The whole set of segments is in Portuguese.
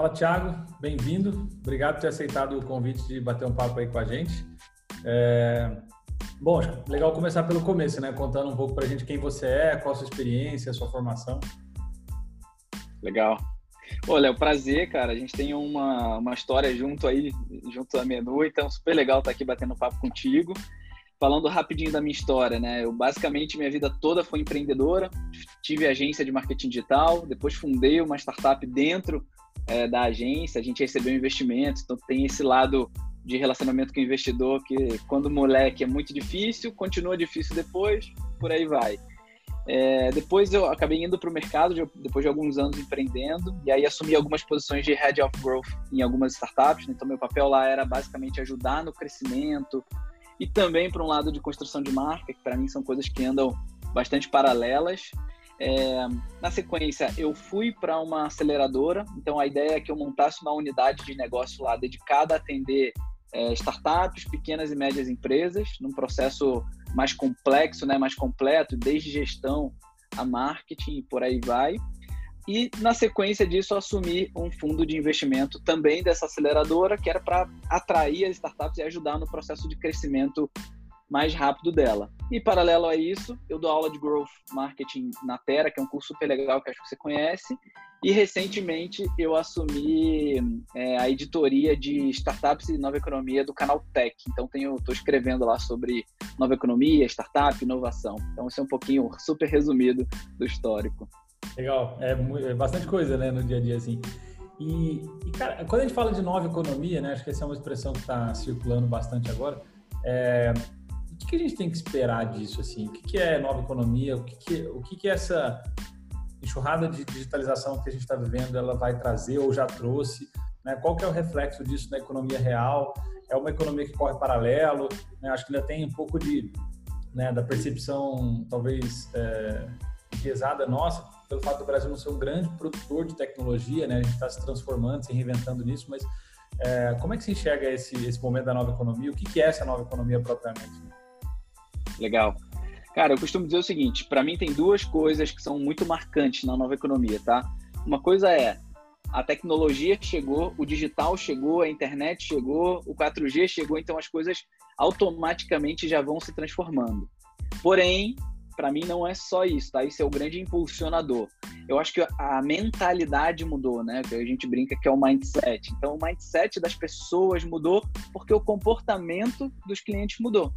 Fala, Thiago, bem-vindo. Obrigado por ter aceitado o convite de bater um papo aí com a gente. É... Bom, legal começar pelo começo, né? Contando um pouco para a gente quem você é, qual a sua experiência, a sua formação. Legal. Olha, é um prazer, cara. A gente tem uma, uma história junto aí, junto a menu, então super legal estar aqui batendo papo contigo. Falando rapidinho da minha história, né? Eu basicamente minha vida toda foi empreendedora. Tive agência de marketing digital, depois fundei uma startup dentro é, da agência, a gente recebeu investimentos, então tem esse lado de relacionamento com o investidor que quando moleque é muito difícil, continua difícil depois, por aí vai. É, depois eu acabei indo para o mercado, depois de alguns anos empreendendo, e aí assumi algumas posições de Head of Growth em algumas startups. Né? Então, meu papel lá era basicamente ajudar no crescimento e também para um lado de construção de marca, que para mim são coisas que andam bastante paralelas. É, na sequência, eu fui para uma aceleradora, então a ideia é que eu montasse uma unidade de negócio lá dedicada a atender é, startups, pequenas e médias empresas, num processo mais complexo, né, mais completo, desde gestão a marketing e por aí vai. E na sequência disso, assumi um fundo de investimento também dessa aceleradora, que era para atrair as startups e ajudar no processo de crescimento mais rápido dela. E paralelo a isso, eu dou aula de Growth Marketing na Terra, que é um curso super legal que acho que você conhece. E recentemente eu assumi é, a editoria de startups e nova economia do canal Tech. Então estou escrevendo lá sobre nova economia, startup, inovação. Então esse é um pouquinho super resumido do histórico. Legal, é, é bastante coisa, né, no dia a dia assim. E, e, cara, quando a gente fala de nova economia, né, acho que essa é uma expressão que está circulando bastante agora. É, o que, a gente tem que esperar disso? Assim? O que, é nova economia? O que, o que é essa enxurrada de digitalização que a gente está vivendo ela vai trazer ou já trouxe? Né? Qual que é o reflexo disso na economia real? É uma economia que corre paralelo? Né? Acho que ainda tem um pouco de né, da percepção talvez é, pesada nossa pelo fato do Brasil não ser um grande produtor de tecnologia, né? A gente está se transformando, se reinventando nisso, mas é, como é que se enxerga esse, esse momento da nova economia? O que, que é essa nova economia propriamente? Legal. Cara, eu costumo dizer o seguinte: para mim tem duas coisas que são muito marcantes na nova economia, tá? Uma coisa é a tecnologia chegou, o digital chegou, a internet chegou, o 4G chegou, então as coisas automaticamente já vão se transformando. Porém, para mim não é só isso, tá? Isso é o grande impulsionador. Eu acho que a mentalidade mudou, né? Que a gente brinca que é o mindset. Então, o mindset das pessoas mudou porque o comportamento dos clientes mudou.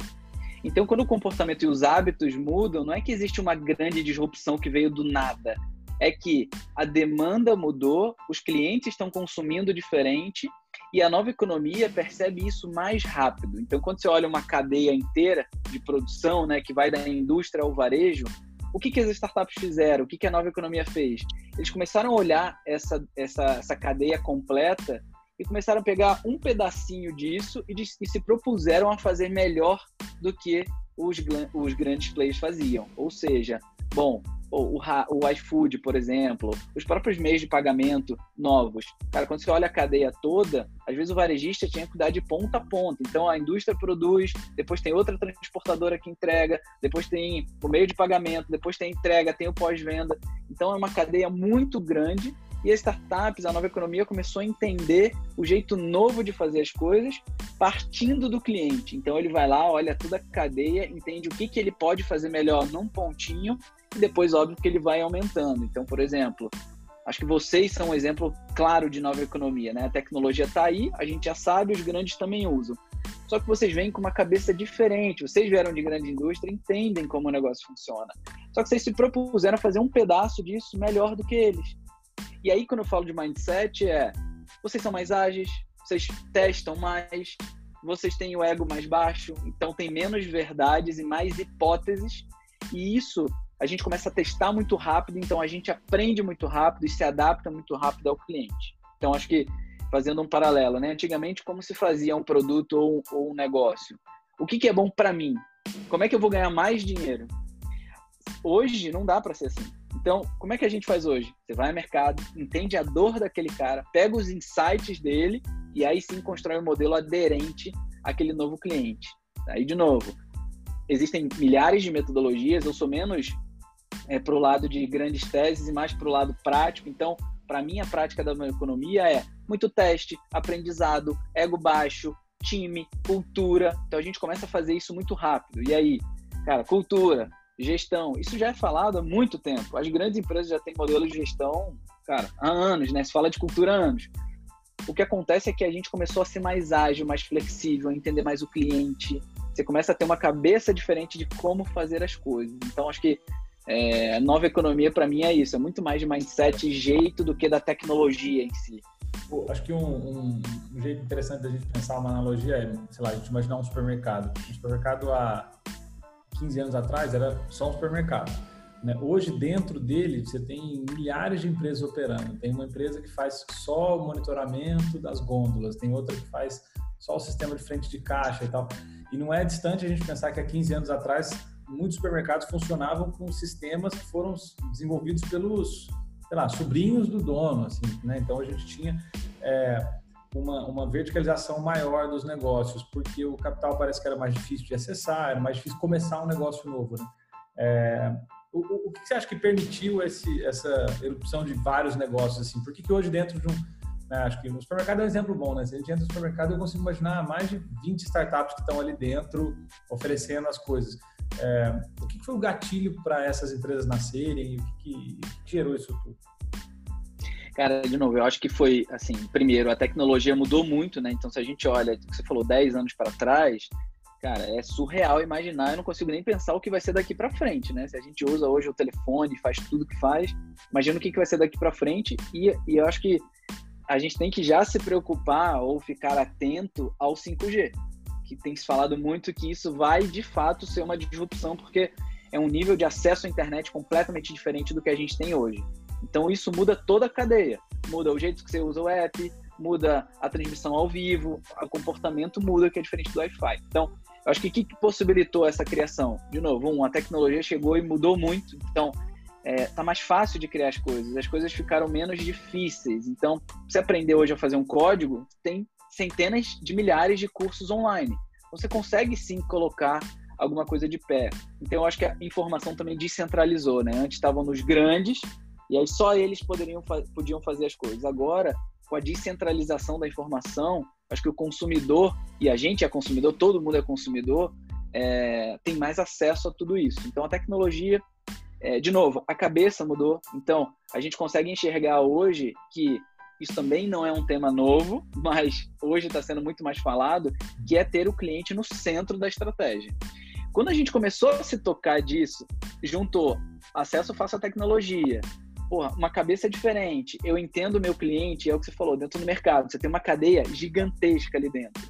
Então, quando o comportamento e os hábitos mudam, não é que existe uma grande disrupção que veio do nada. É que a demanda mudou, os clientes estão consumindo diferente e a nova economia percebe isso mais rápido. Então, quando você olha uma cadeia inteira de produção, né, que vai da indústria ao varejo, o que, que as startups fizeram? O que, que a nova economia fez? Eles começaram a olhar essa, essa, essa cadeia completa e começaram a pegar um pedacinho disso e, de, e se propuseram a fazer melhor do que os, os grandes players faziam. Ou seja, bom, o, o, iFood, por exemplo, os próprios meios de pagamento novos. Cara, quando você olha a cadeia toda, às vezes o varejista tinha que cuidar de ponta a ponta. Então a indústria produz, depois tem outra transportadora que entrega, depois tem o meio de pagamento, depois tem a entrega, tem o pós-venda. Então é uma cadeia muito grande e as startups, a nova economia começou a entender o jeito novo de fazer as coisas partindo do cliente. Então ele vai lá, olha toda a cadeia, entende o que, que ele pode fazer melhor num pontinho e depois, óbvio, que ele vai aumentando. Então, por exemplo, acho que vocês são um exemplo claro de nova economia, né? A tecnologia está aí, a gente já sabe, os grandes também usam. Só que vocês vêm com uma cabeça diferente. Vocês vieram de grande indústria, entendem como o negócio funciona. Só que vocês se propuseram a fazer um pedaço disso melhor do que eles. E aí, quando eu falo de mindset, é vocês são mais ágeis, vocês testam mais, vocês têm o ego mais baixo, então tem menos verdades e mais hipóteses. E isso a gente começa a testar muito rápido, então a gente aprende muito rápido e se adapta muito rápido ao cliente. Então, acho que fazendo um paralelo, né? Antigamente, como se fazia um produto ou, ou um negócio? O que, que é bom para mim? Como é que eu vou ganhar mais dinheiro? Hoje não dá para ser assim. Então, como é que a gente faz hoje? Você vai ao mercado, entende a dor daquele cara, pega os insights dele e aí sim constrói um modelo aderente àquele novo cliente. Aí, de novo, existem milhares de metodologias, eu sou menos é, para o lado de grandes teses e mais para o lado prático. Então, para mim, a prática da economia é muito teste, aprendizado, ego baixo, time, cultura. Então a gente começa a fazer isso muito rápido. E aí, cara, cultura, gestão, isso já é falado há muito tempo. As grandes empresas já têm modelos de gestão, cara, há anos, né? Se fala de cultura há anos. O que acontece é que a gente começou a ser mais ágil, mais flexível, a entender mais o cliente. Você começa a ter uma cabeça diferente de como fazer as coisas. Então, acho que é, nova economia, para mim, é isso. É muito mais de mindset e jeito do que da tecnologia em si. Acho que um, um, um, jeito interessante da gente pensar uma analogia é, sei lá, a gente imaginar um supermercado. Um supermercado há 15 anos atrás era só um supermercado. Né? Hoje, dentro dele, você tem milhares de empresas operando. Tem uma empresa que faz só o monitoramento das gôndolas, tem outra que faz só o sistema de frente de caixa e tal. E não é distante a gente pensar que há 15 anos atrás muitos supermercados funcionavam com sistemas que foram desenvolvidos pelos, sei lá, sobrinhos do dono, assim, né? Então a gente tinha é, uma, uma verticalização maior dos negócios, porque o capital parece que era mais difícil de acessar, era mais difícil começar um negócio novo, né? É, o, o, que você acha que permitiu esse, essa erupção de vários negócios assim? Por que, que hoje dentro de um né, acho que o supermercado é um exemplo bom, né? Se a gente entra no supermercado, eu consigo imaginar mais de 20 startups que estão ali dentro oferecendo as coisas. É, o que, que foi o gatilho para essas empresas nascerem? O que, que gerou isso tudo? Cara, de novo, eu acho que foi, assim, primeiro, a tecnologia mudou muito, né? Então, se a gente olha, você falou 10 anos para trás, cara, é surreal imaginar, eu não consigo nem pensar o que vai ser daqui para frente, né? Se a gente usa hoje o telefone, faz tudo que faz, imagina o que, vai ser daqui para frente e, e eu acho que a gente tem que já se preocupar ou ficar atento ao 5G, que tem se falado muito que isso vai de fato ser uma disrupção, porque é um nível de acesso à internet completamente diferente do que a gente tem hoje. Então isso muda toda a cadeia. Muda o jeito que você usa o app, muda a transmissão ao vivo, o comportamento muda, que é diferente do Wi-Fi. Então, eu acho que o que possibilitou essa criação? De novo, um, a tecnologia chegou e mudou muito. Então, é, tá mais fácil de criar as coisas. As coisas ficaram menos difíceis. Então, você aprender hoje a fazer um código, tem centenas de milhares de cursos online. Você consegue sim colocar alguma coisa de pé. Então, eu acho que a informação também descentralizou, né? Antes estavam nos grandes, e aí só eles poderiam, podiam fazer as coisas. Agora, com a descentralização da informação, acho que o consumidor, e a gente é consumidor, todo mundo é consumidor, é, tem mais acesso a tudo isso. Então, a tecnologia, é, de novo, a cabeça mudou. Então, a gente consegue enxergar hoje que isso também não é um tema novo, mas hoje está sendo muito mais falado, que é ter o cliente no centro da estratégia. Quando a gente começou a se tocar disso, juntou acesso fácil à tecnologia, porra, uma cabeça diferente. Eu entendo o meu cliente, é o que você falou, dentro do mercado. Você tem uma cadeia gigantesca ali dentro.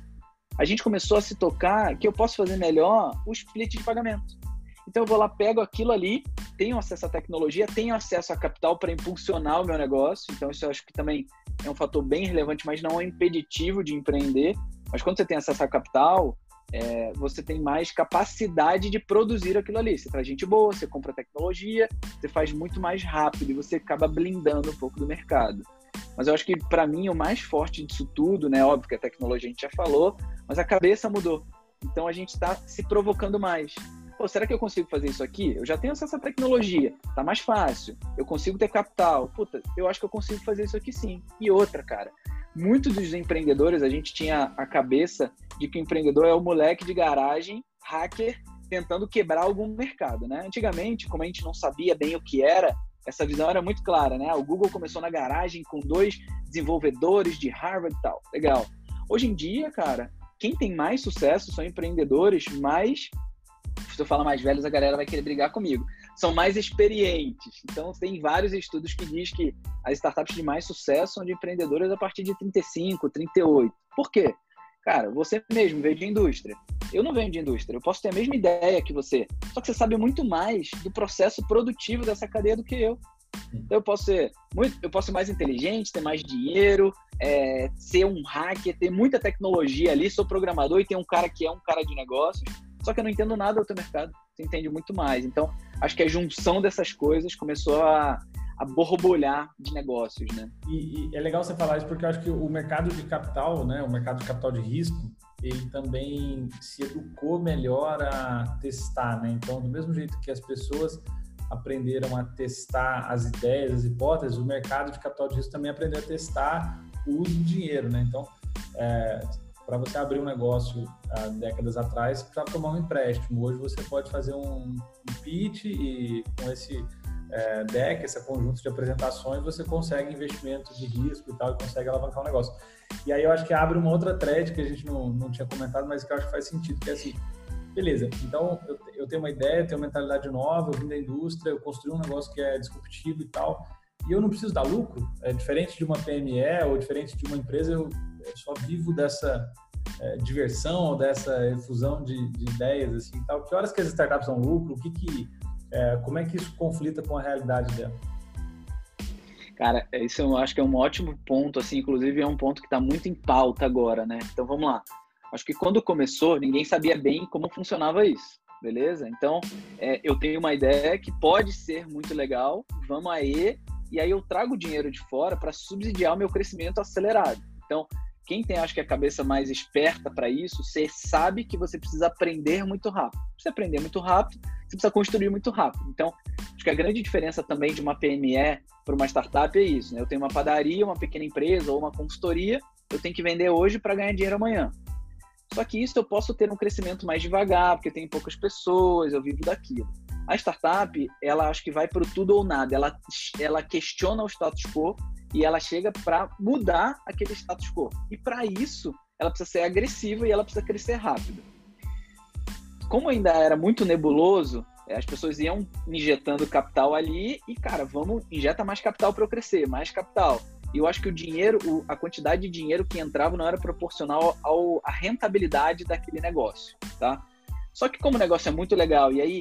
A gente começou a se tocar que eu posso fazer melhor o split de pagamento. Então eu vou lá, pego aquilo ali, tenho acesso à tecnologia, tenho acesso a capital para impulsionar o meu negócio. Então isso eu acho que também é um fator bem relevante, mas não é impeditivo de empreender. Mas quando você tem acesso a capital, é, você tem mais capacidade de produzir aquilo ali. Você traz gente boa, você compra tecnologia, você faz muito mais rápido e você acaba blindando um pouco do mercado. Mas eu acho que, para mim, o mais forte disso tudo, né? Óbvio que a tecnologia a gente já falou, mas a cabeça mudou. Então a gente está se provocando mais. Pô, será que eu consigo fazer isso aqui? Eu já tenho acesso tecnologia, tá mais fácil. Eu consigo ter capital. Puta, eu acho que eu consigo fazer isso aqui sim. E outra, cara, muitos dos empreendedores, a gente tinha a cabeça de que o empreendedor é o moleque de garagem, hacker, tentando quebrar algum mercado, né? Antigamente, como a gente não sabia bem o que era, essa visão era muito clara, né? O Google começou na garagem com dois desenvolvedores de Harvard e tal. Legal. Hoje em dia, cara, quem tem mais sucesso são empreendedores mais se eu falar mais velhos, a galera vai querer brigar comigo. São mais experientes. Então, tem vários estudos que diz que as startups de mais sucesso são de empreendedores a partir de 35, 38. Por quê? Cara, você mesmo veio de indústria. Eu não venho de indústria. Eu posso ter a mesma ideia que você. Só que você sabe muito mais do processo produtivo dessa cadeia do que eu. Então eu posso ser muito, eu posso ser mais inteligente, ter mais dinheiro, é, ser um hacker, ter muita tecnologia ali, sou programador e tem um cara que é um cara de negócios. Só que eu não entendo nada do teu mercado, você entende muito mais. Então, acho que a junção dessas coisas começou a, a borbulhar de negócios, né? E, e, é legal você falar isso porque eu acho que o mercado de capital, né, o mercado de capital de risco, ele também se educou melhor a testar, né? Então, do mesmo jeito que as pessoas aprenderam a testar as ideias, as hipóteses, o mercado de capital de risco também aprendeu a testar o uso do dinheiro, né? Então, é, para você abrir um negócio há décadas atrás, para tomar um empréstimo. Hoje você pode fazer um, pitch e com esse é, deck, esse conjunto de apresentações, você consegue investimento de risco e tal, e consegue alavancar o negócio. E aí eu acho que abre uma outra thread que a gente não, não tinha comentado, mas que eu acho que faz sentido, que é assim, beleza, então eu, eu tenho uma ideia, tenho uma mentalidade nova, eu vim da indústria, eu construí um negócio que é disruptivo e tal, e eu não preciso dar lucro, é diferente de uma PME ou diferente de uma empresa, eu, eu só vivo dessa é, diversão, dessa efusão de, de, ideias, assim, tal. Que horas que as startups dão lucro? O que que, é, como é que isso conflita com a realidade dela? Cara, isso eu acho que é um ótimo ponto, assim, inclusive é um ponto que está muito em pauta agora, né? Então vamos lá. Acho que quando começou, ninguém sabia bem como funcionava isso, beleza? Então, é, eu tenho uma ideia que pode ser muito legal, vamos aí, e aí eu trago dinheiro de fora para subsidiar o meu crescimento acelerado. Então, quem tem, acho que, a cabeça mais esperta para isso, você sabe que você precisa aprender muito rápido. Você aprender muito rápido, você precisa construir muito rápido. Então, acho que a grande diferença também de uma PME para uma startup é isso. Né? Eu tenho uma padaria, uma pequena empresa ou uma consultoria, eu tenho que vender hoje para ganhar dinheiro amanhã. Só que isso eu posso ter um crescimento mais devagar, porque tem poucas pessoas, eu vivo daquilo. A startup, ela acho que vai para tudo ou nada. Ela, ela questiona o status quo e ela chega para mudar aquele status quo. E para isso, ela precisa ser agressiva e ela precisa crescer rápido. Como ainda era muito nebuloso, eh, as pessoas iam injetando capital ali e, cara, vamos, injeta mais capital para eu crescer, mais capital. E eu acho que o dinheiro, a quantidade de dinheiro que entrava não era proporcional ao, à rentabilidade daquele negócio, tá? Só que como o negócio é muito legal e aí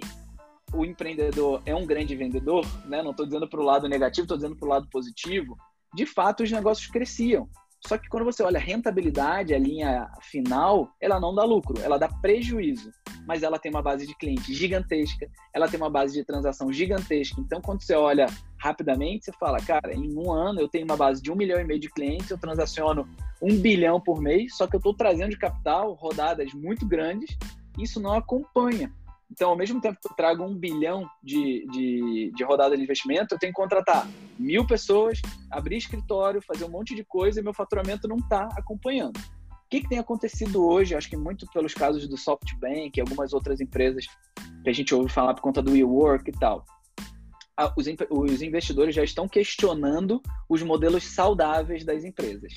o empreendedor é um grande vendedor, né? Não estou dizendo para o lado negativo, estou dizendo para o lado positivo de fato os negócios cresciam. Só que quando você olha a rentabilidade, a linha final, ela não dá lucro, ela dá prejuízo. Mas ela tem uma base de cliente gigantesca, ela tem uma base de transação gigantesca. Então, quando você olha rapidamente, você fala, cara, em um ano eu tenho uma base de um milhão e meio de clientes, eu transaciono um bilhão por mês, só que eu estou trazendo de capital rodadas muito grandes, isso não acompanha. Então, ao mesmo tempo que eu trago um bilhão de, de, de rodada de investimento, eu tenho que contratar mil pessoas, abrir escritório, fazer um monte de coisa e meu faturamento não está acompanhando. O que, que tem acontecido hoje? Acho que muito pelos casos do SoftBank e algumas outras empresas que a gente ouve falar por conta do WeWork e tal. Os, os investidores já estão questionando os modelos saudáveis das empresas.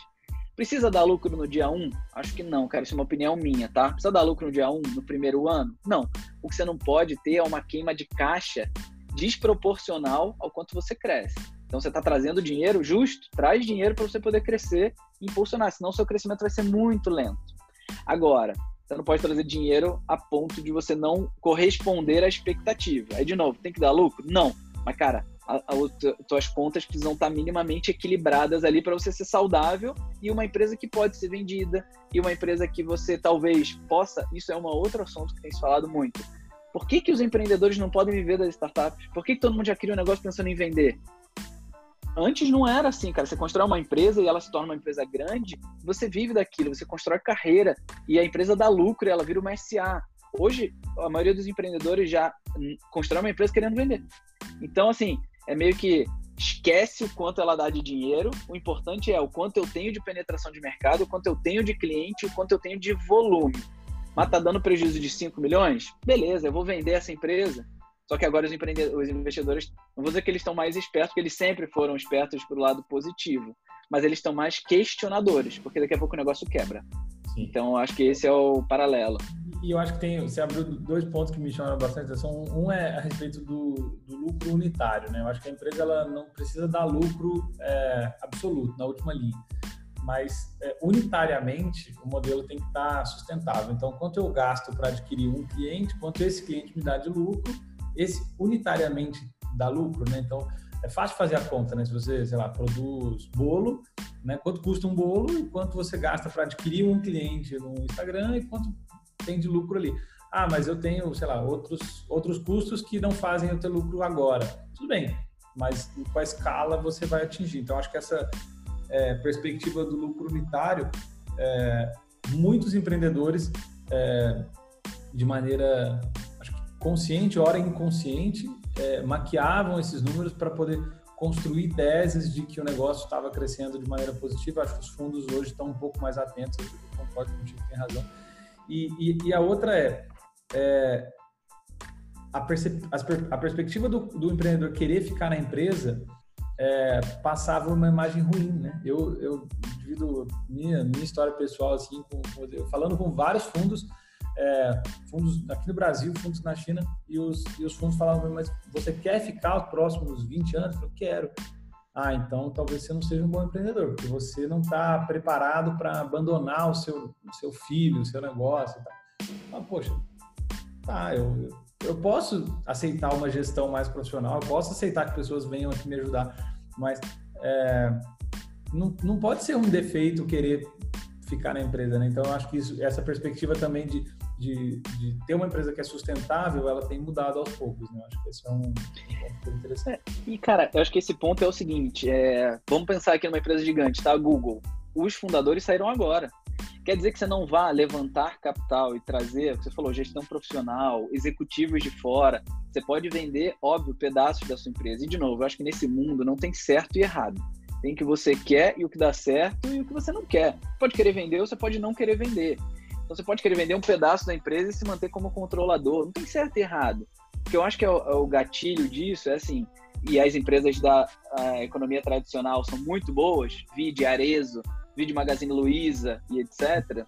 Precisa dar lucro no dia 1? Acho que não, cara. Isso é uma opinião minha, tá? Precisa dar lucro no dia 1, no primeiro ano? Não. O que você não pode ter é uma queima de caixa desproporcional ao quanto você cresce. Então você está trazendo dinheiro justo, traz dinheiro para você poder crescer e impulsionar, senão seu crescimento vai ser muito lento. Agora, você não pode trazer dinheiro a ponto de você não corresponder à expectativa. Aí, de novo, tem que dar lucro? Não. Mas, cara, as tuas contas precisam estar minimamente equilibradas ali para você ser saudável e uma empresa que pode ser vendida e uma empresa que você talvez possa. Isso é um outro assunto que tem se falado muito. Por que, que os empreendedores não podem viver das startups? Por que, que todo mundo já cria um negócio pensando em vender? Antes não era assim, cara. Você constrói uma empresa e ela se torna uma empresa grande, você vive daquilo, você constrói carreira e a empresa dá lucro e ela vira uma SA. Hoje, a maioria dos empreendedores já constrói uma empresa querendo vender. Então, assim, é meio que esquece o quanto ela dá de dinheiro, o importante é o quanto eu tenho de penetração de mercado, o quanto eu tenho de cliente, o quanto eu tenho de volume. Mas tá dando prejuízo de 5 milhões? Beleza, eu vou vender essa empresa. Só que agora os, os investidores, não vou dizer que eles estão mais espertos, porque eles sempre foram espertos pro lado positivo, mas eles estão mais questionadores, porque daqui a pouco o negócio quebra. Sim. Então, acho que esse é o paralelo e eu acho que tem, você abriu dois pontos que me chamaram bastante atenção. Um é a respeito do, do lucro unitário, né? Eu acho que a empresa ela não precisa dar lucro é, absoluto na última linha, mas é, unitariamente o modelo tem que estar sustentável. Então, quanto eu gasto para adquirir um cliente, quanto esse cliente me dá de lucro, esse unitariamente dá lucro, né? Então, é fácil fazer a conta, né? Se você, sei lá, produz bolo, né? Quanto custa um bolo e quanto você gasta para adquirir um cliente no Instagram e quanto tem de lucro ali. Ah, mas eu tenho, sei lá, outros, outros custos que não fazem eu ter lucro agora. Tudo bem, mas com a escala você vai atingir. Então, acho que essa é, perspectiva do lucro unitário, é, muitos empreendedores, é, de maneira consciente, hora inconsciente, é, maquiavam esses números para poder construir teses de que o negócio estava crescendo de maneira positiva. Acho que os fundos hoje estão um pouco mais atentos, eu concordo contigo, tem razão. E, e, e a outra é, é a, a, perspectiva do, do, empreendedor querer ficar na empresa é, passava uma imagem ruim, né? Eu, eu divido minha, minha história pessoal assim, com, com, falando com vários fundos, é, fundos aqui no Brasil, fundos na China, e os, e os fundos falavam, mas você quer ficar os próximos 20 anos? Eu quero. Ah, então talvez você não seja um bom empreendedor, porque você não está preparado para abandonar o seu, o seu filho, o seu negócio. Tá? Ah, poxa, tá, eu, eu posso aceitar uma gestão mais profissional, eu posso aceitar que pessoas venham aqui me ajudar, mas é, não, não pode ser um defeito querer ficar na empresa, né? Então, eu acho que isso, essa perspectiva também de de, de, ter uma empresa que é sustentável, ela tem mudado aos poucos, né? Acho que esse é um, ponto interessante. É, e, cara, eu acho que esse ponto é o seguinte, é, vamos pensar aqui numa empresa gigante, tá? Google. Os fundadores saíram agora. Quer dizer que você não vá levantar capital e trazer, você falou, gestão profissional, executivos de fora. Você pode vender, óbvio, pedaços da sua empresa. E, de novo, eu acho que nesse mundo não tem certo e errado. Tem que você quer e o que dá certo e o que você não quer. Pode querer vender ou você pode não querer vender. Então você pode querer vender um pedaço da empresa e se manter como controlador. Não tem certo e errado. O que eu acho que é o, é o gatilho disso é assim, e as empresas da economia tradicional são muito boas, vide Arezo, vide Magazine Luiza e etc.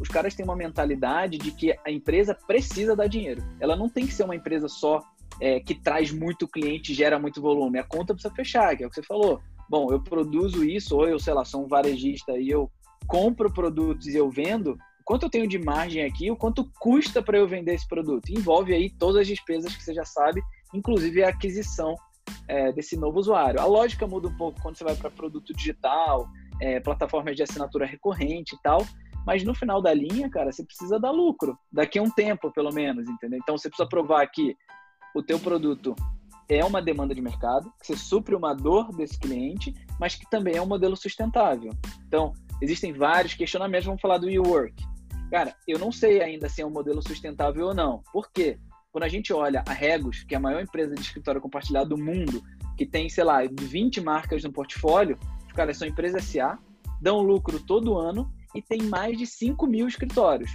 Os caras têm uma mentalidade de que a empresa precisa dar dinheiro. Ela não tem que ser uma empresa só é, que traz muito cliente, gera muito volume. A conta precisa fechar, que é o que você falou. Bom, eu produzo isso, ou eu, sei lá, sou um varejista e eu compro produtos e eu vendo, quanto eu tenho de margem aqui, o quanto custa para eu vender esse produto. Envolve aí todas as despesas que você já sabe, inclusive a aquisição é, desse novo usuário. A lógica muda um pouco quando você vai para produto digital, é, plataformas de assinatura recorrente e tal, mas no final da linha, cara, você precisa dar lucro, daqui a um tempo, pelo menos, entendeu? Então você precisa provar que o teu produto é uma demanda de mercado, que você supre uma dor desse cliente, mas que também é um modelo sustentável. Então, existem vários questionamentos, vamos falar do e-work. Cara, eu não sei ainda se é um modelo sustentável ou não. Por quê? Quando a gente olha a Regos, que é a maior empresa de escritório compartilhado do mundo, que tem, sei lá, 20 marcas no portfólio, os caras são empresas SA, dão lucro todo ano e tem mais de 5 mil escritórios.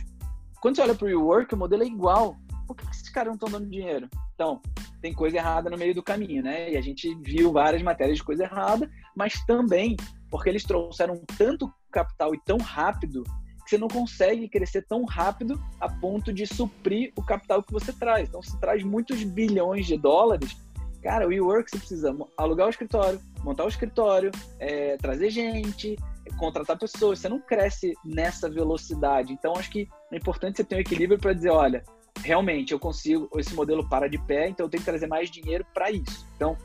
Quando você olha para o WeWork, o modelo é igual. Por que esses caras não estão dando dinheiro? Então, tem coisa errada no meio do caminho, né? E a gente viu várias matérias de coisa errada, mas também porque eles trouxeram tanto capital e tão rápido você não consegue crescer tão rápido a ponto de suprir o capital que você traz. Então, você traz muitos bilhões de dólares. Cara, o WeWork você precisa alugar o escritório, montar o escritório, é, trazer gente, contratar pessoas. Você não cresce nessa velocidade. Então, acho que é importante você ter um equilíbrio para dizer, olha, realmente eu consigo, esse modelo para de pé, então eu tenho que trazer mais dinheiro para isso. Então,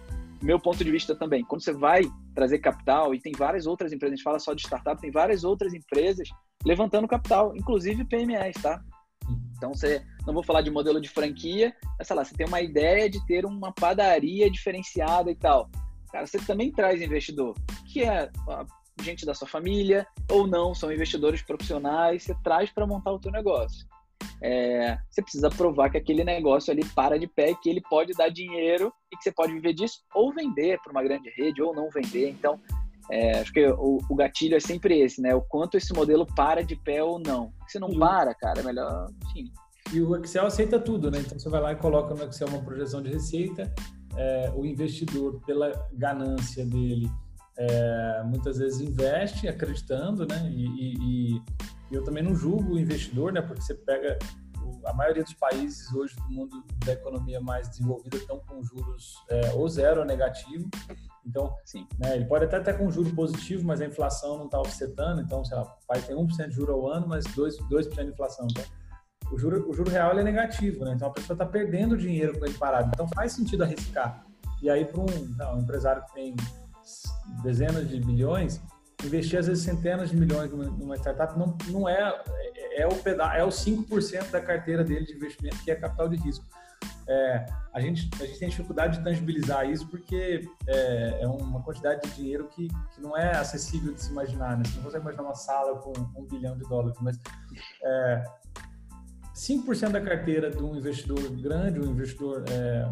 meu ponto de vista também, quando você vai trazer capital, e tem várias outras empresas, a gente fala só de startup, tem várias outras empresas levantando capital, inclusive PMEs, tá? Então você não vou falar de modelo de franquia, mas sei lá, você tem uma ideia de ter uma padaria diferenciada e tal. Cara, você também traz investidor, que é gente da sua família ou não, são investidores profissionais, você traz para montar o teu negócio. É, você precisa provar que aquele negócio ali para de pé, que ele pode dar dinheiro e que você pode viver disso ou vender para uma grande rede ou não vender. Então, é, acho que o, o, gatilho é sempre esse, né? O quanto esse modelo para de pé ou não. Se não para, cara, é melhor. Enfim. E o Excel aceita tudo, né? Então você vai lá e coloca no Excel uma projeção de receita. É, o investidor, pela ganância dele, é, muitas vezes investe acreditando, né? E, e, e, eu também não julgo o investidor, né? Porque você pega a maioria dos países hoje do mundo da economia mais desenvolvida estão com juros é, ou zero ou negativo. Então, Sim. Né, ele pode até estar com juro positivo, mas a inflação não está offsetando. Então, sei lá, o pai tem 1% de juro ao ano, mas 2%, 2 de inflação. Então, o juro, o juro real é negativo, né? Então, a pessoa está perdendo dinheiro com ele parado. Então, faz sentido arriscar. E aí, para um, um empresário que tem dezenas de bilhões, investir às vezes centenas de milhões numa startup não, não é, é, é o peda é o 5% da carteira dele de investimento que é capital de risco. É, a, gente, a gente tem dificuldade de tangibilizar isso porque é, é uma quantidade de dinheiro que, que não é acessível de se imaginar. Né? Você não consegue imaginar uma sala com um bilhão de dólares, mas é, 5% da carteira de um investidor grande, um investidor é,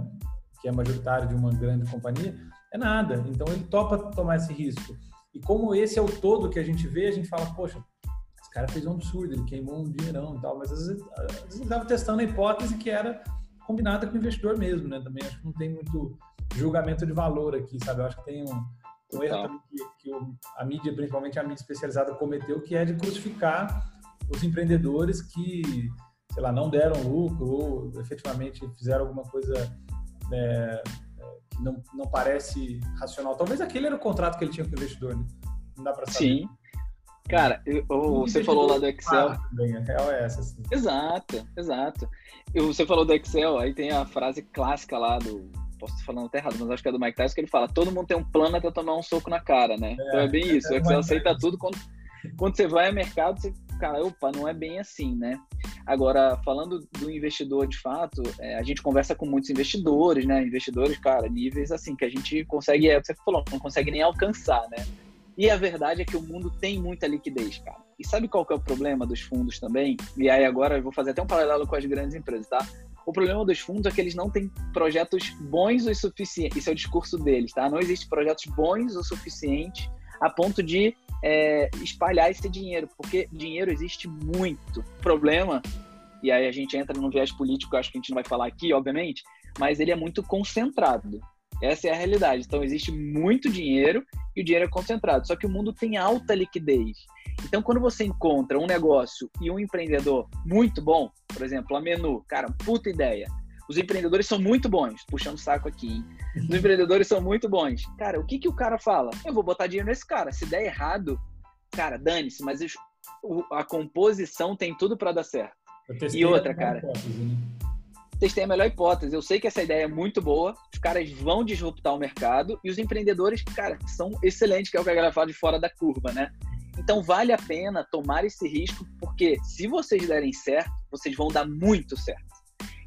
que é majoritário de uma grande companhia, é nada. Então ele topa tomar esse risco. E como esse é o todo que a gente vê, a gente fala, poxa, esse cara fez um absurdo, ele queimou um dinheirão e tal, mas às vezes, às vezes ele estava testando a hipótese que era combinada com o investidor mesmo, né? Também acho que não tem muito julgamento de valor aqui, sabe? Eu acho que tem um, um erro que, que a mídia, principalmente a mídia especializada, cometeu, que é de crucificar os empreendedores que, sei lá, não deram lucro ou efetivamente fizeram alguma coisa é, não, não parece racional. Talvez aquele era o contrato que ele tinha com o investidor, né? Não dá para saber. Sim. Cara, eu, você falou lá do Excel. Também, a real é essa, assim. Exato, exato. Eu, você falou do Excel, aí tem a frase clássica lá do. Posso estar falando até errado, mas acho que é do Mike Tyson que ele fala: todo mundo tem um plano até tomar um soco na cara, né? É, então é bem isso. É o Excel aceita tudo. Quando, quando você vai ao mercado, você, cara, opa, não é bem assim, né? Agora, falando do investidor de fato, é, a gente conversa com muitos investidores, né? Investidores, cara, níveis assim, que a gente consegue, é o que você falou, não consegue nem alcançar, né? E a verdade é que o mundo tem muita liquidez, cara. E sabe qual que é o problema dos fundos também? E aí agora eu vou fazer até um paralelo com as grandes empresas, tá? O problema dos fundos é que eles não têm projetos bons o suficiente. Isso é o discurso deles, tá? Não existe projetos bons o suficiente a ponto de é, espalhar esse dinheiro, porque dinheiro existe muito. O problema, e aí a gente entra num viés político, acho que a gente não vai falar aqui, obviamente, mas ele é muito concentrado. Essa é a realidade. Então existe muito dinheiro e o dinheiro é concentrado. Só que o mundo tem alta liquidez. Então quando você encontra um negócio e um empreendedor muito bom, por exemplo, a Menu, cara, puta ideia. Os empreendedores são muito bons, puxando o saco aqui, hein? Os empreendedores são muito bons. Cara, o que, que o cara fala? Eu vou botar dinheiro nesse cara. Se der errado, cara, dane-se, mas a composição tem tudo para dar certo. E outra, cara. Hipótese, né? Testei a melhor hipótese. Eu sei que essa ideia é muito boa, os caras vão disruptar o mercado e os empreendedores, cara, são excelentes, que é o que a galera fala de fora da curva, né? Então vale a pena tomar esse risco, porque se vocês derem certo, vocês vão dar muito certo.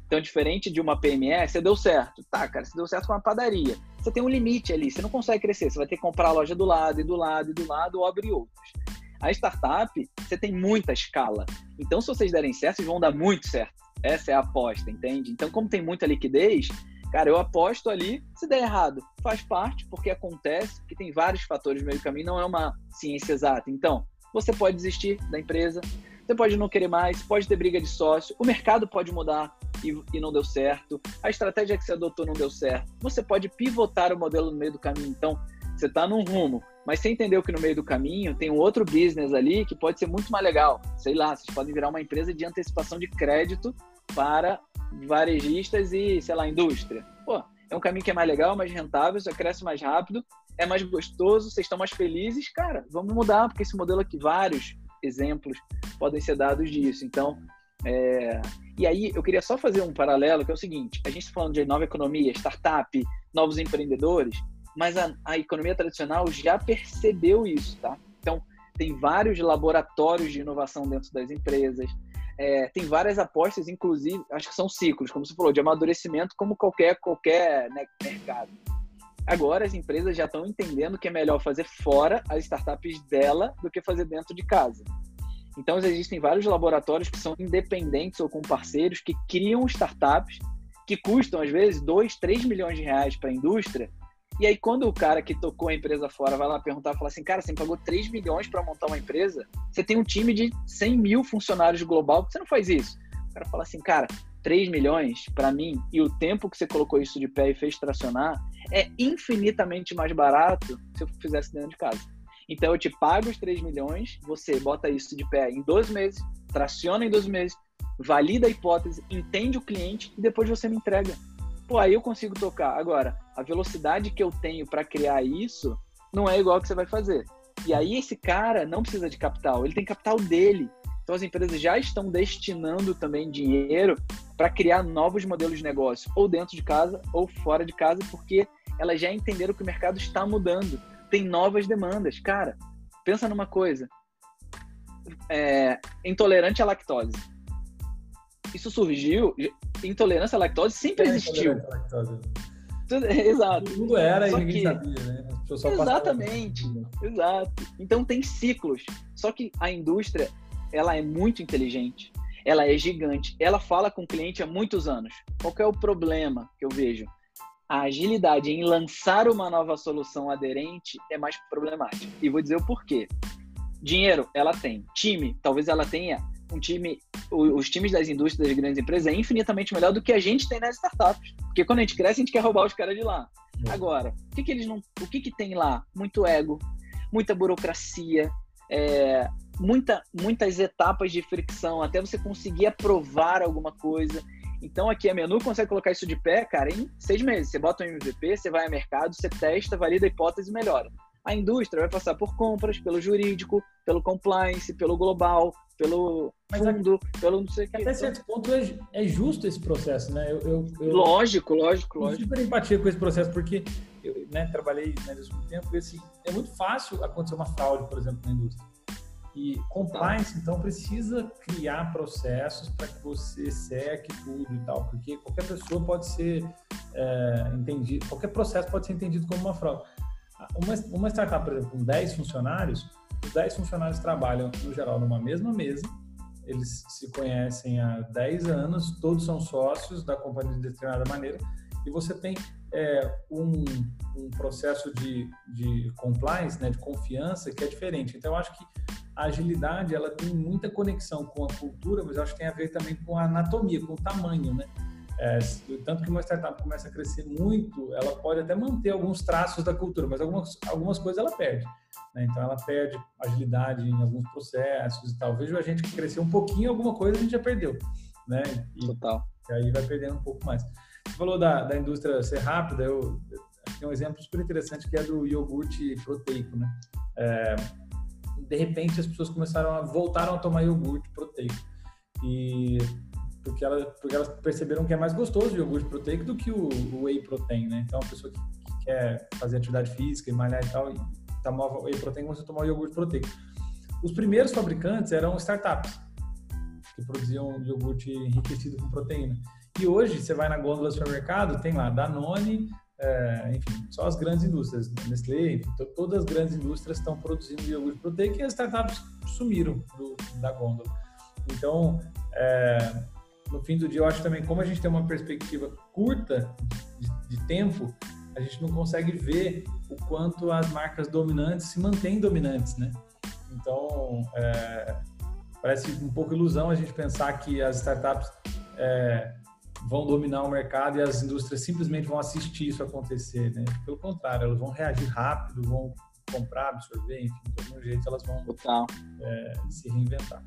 Então, diferente de uma PME, você deu certo. Tá, cara, você deu certo com uma padaria. Você tem um limite ali, você não consegue crescer. Você vai ter que comprar a loja do lado, e do lado, e do lado, ou abrir outros. A startup, você tem muita escala. Então, se vocês derem certo, vocês vão dar muito certo. Essa é a aposta, entende? Então, como tem muita liquidez, cara, eu aposto ali. Se der errado, faz parte, porque acontece, que tem vários fatores no meio do caminho, não é uma ciência exata. Então, você pode desistir da empresa, você pode não querer mais, pode ter briga de sócio, o mercado pode mudar e, e, não deu certo, a estratégia que você adotou não deu certo. Você pode pivotar o modelo no meio do caminho. Então, você está num rumo, mas você entendeu que no meio do caminho tem um outro business ali que pode ser muito mais legal. Sei lá, vocês podem virar uma empresa de antecipação de crédito para varejistas e, sei lá, indústria. Pô, é um caminho que é mais legal, mais rentável, você cresce mais rápido, é mais gostoso, vocês estão mais felizes. Cara, vamos mudar, porque esse modelo aqui, vários exemplos podem ser dados disso. Então, é... e aí eu queria só fazer um paralelo, que é o seguinte: a gente está falando de nova economia, startup, novos empreendedores, mas a, a economia tradicional já percebeu isso, tá? Então, tem vários laboratórios de inovação dentro das empresas, é, tem várias apostas, inclusive, acho que são ciclos, como você falou, de amadurecimento, como qualquer, qualquer né, mercado. Agora as empresas já estão entendendo que é melhor fazer fora as startups dela do que fazer dentro de casa. Então existem vários laboratórios que são independentes ou com parceiros que criam startups que custam às vezes 2, 3 milhões de reais para a indústria. E aí quando o cara que tocou a empresa fora vai lá perguntar, fala assim, cara, você pagou 3 milhões para montar uma empresa? Você tem um time de 100 mil funcionários global, que você não faz isso? O cara fala assim, cara, 3 milhões para mim e o tempo que você colocou isso de pé e fez tracionar é infinitamente mais barato se eu fizesse dentro de casa. Então eu te pago os 3 milhões, você bota isso de pé em 12 meses, traciona em 12 meses, valida a hipótese, entende o cliente e depois você me entrega. Pô, aí eu consigo tocar. Agora, a velocidade que eu tenho para criar isso não é igual que você vai fazer. E aí esse cara não precisa de capital, ele tem capital dele. Então as empresas já estão destinando também dinheiro para criar novos modelos de negócio, ou dentro de casa ou fora de casa, porque elas já entenderam que o mercado está mudando tem novas demandas. Cara, pensa numa coisa. É, intolerante à lactose. Isso surgiu. Intolerância à lactose sempre é existiu. Tudo, exato. Tudo era Só e ninguém que... sabia, né? Exatamente. Exato. Então tem ciclos. Só que a indústria, ela é muito inteligente. ela é gigante. Ela fala com o cliente há muitos anos. Qual é o problema que eu vejo? A agilidade em lançar uma nova solução aderente é mais problemática. E vou dizer o porquê. Dinheiro, ela tem. Time, talvez ela tenha um time, os times das indústrias das grandes empresas é infinitamente melhor do que a gente tem nas startups. Porque quando a gente cresce, a gente quer roubar os caras de lá. Agora, o que, que eles não. O que, que tem lá? Muito ego, muita burocracia, é, muita, muitas etapas de fricção até você conseguir aprovar alguma coisa. Então aqui a Menu consegue colocar isso de pé, cara, em seis meses. Você bota um MVP, você vai ao mercado, você testa, valida a hipótese e melhora. A indústria vai passar por compras, pelo jurídico, pelo compliance, pelo global, pelo Mas fundo, a... pelo não sei o que. Até certo ponto é, é, justo esse processo, né? Eu, eu, eu lógico, lógico, lógico. super empatia com esse processo, porque eu né, trabalhei indústria muito tempo e assim, é muito fácil acontecer uma fraude, por exemplo, na indústria. E compliance, então, precisa criar processos para que você seque tudo e tal, porque qualquer pessoa pode ser é, entendido, qualquer processo pode ser entendido como uma fraude. Uma, uma startup, por exemplo, com 10 funcionários, os 10 funcionários trabalham, no geral, numa mesma mesa, eles se conhecem há 10 anos, todos são sócios da companhia de determinada maneira, e você tem é, um, um, processo de, de compliance, né, de confiança, que é diferente. Então, eu acho que a agilidade ela tem muita conexão com a cultura, mas eu acho que tem a ver também com a anatomia, com o tamanho, né? É, tanto que uma startup começa a crescer muito, ela pode até manter alguns traços da cultura, mas algumas, algumas coisas ela perde. Né? Então ela perde agilidade em alguns processos e tal. Vejo a gente que cresceu um pouquinho, alguma coisa a gente já perdeu. Né? E, Total. E aí vai perdendo um pouco mais. Você falou da, da indústria ser rápida, eu, eu tenho um exemplo super interessante que é do iogurte proteico. Né? É, de repente as pessoas começaram a voltaram a tomar iogurte proteico. E porque, ela, porque elas perceberam que é mais gostoso o iogurte proteico do que o, o whey protein, né? Então, a pessoa que, que, quer fazer atividade física e malhar e tal, e tomava whey protein, você tomar iogurte proteico. Os primeiros fabricantes eram startups que produziam iogurte enriquecido com proteína. E hoje, você vai na gôndola do supermercado, tem lá Danone, é, enfim, só as grandes indústrias, Nestlé, enfim, todas as grandes indústrias estão produzindo iogurte proteico e as startups sumiram do, da gôndola. Então, é, no fim do dia, eu acho também, como a gente tem uma perspectiva curta de, de tempo, a gente não consegue ver o quanto as marcas dominantes se mantêm dominantes, né? Então, é, parece um pouco ilusão a gente pensar que as startups é, vão dominar o mercado e as indústrias simplesmente vão assistir isso acontecer, né? Pelo contrário, elas vão reagir rápido, vão comprar, absorver, enfim, de algum jeito elas vão é, se reinventar.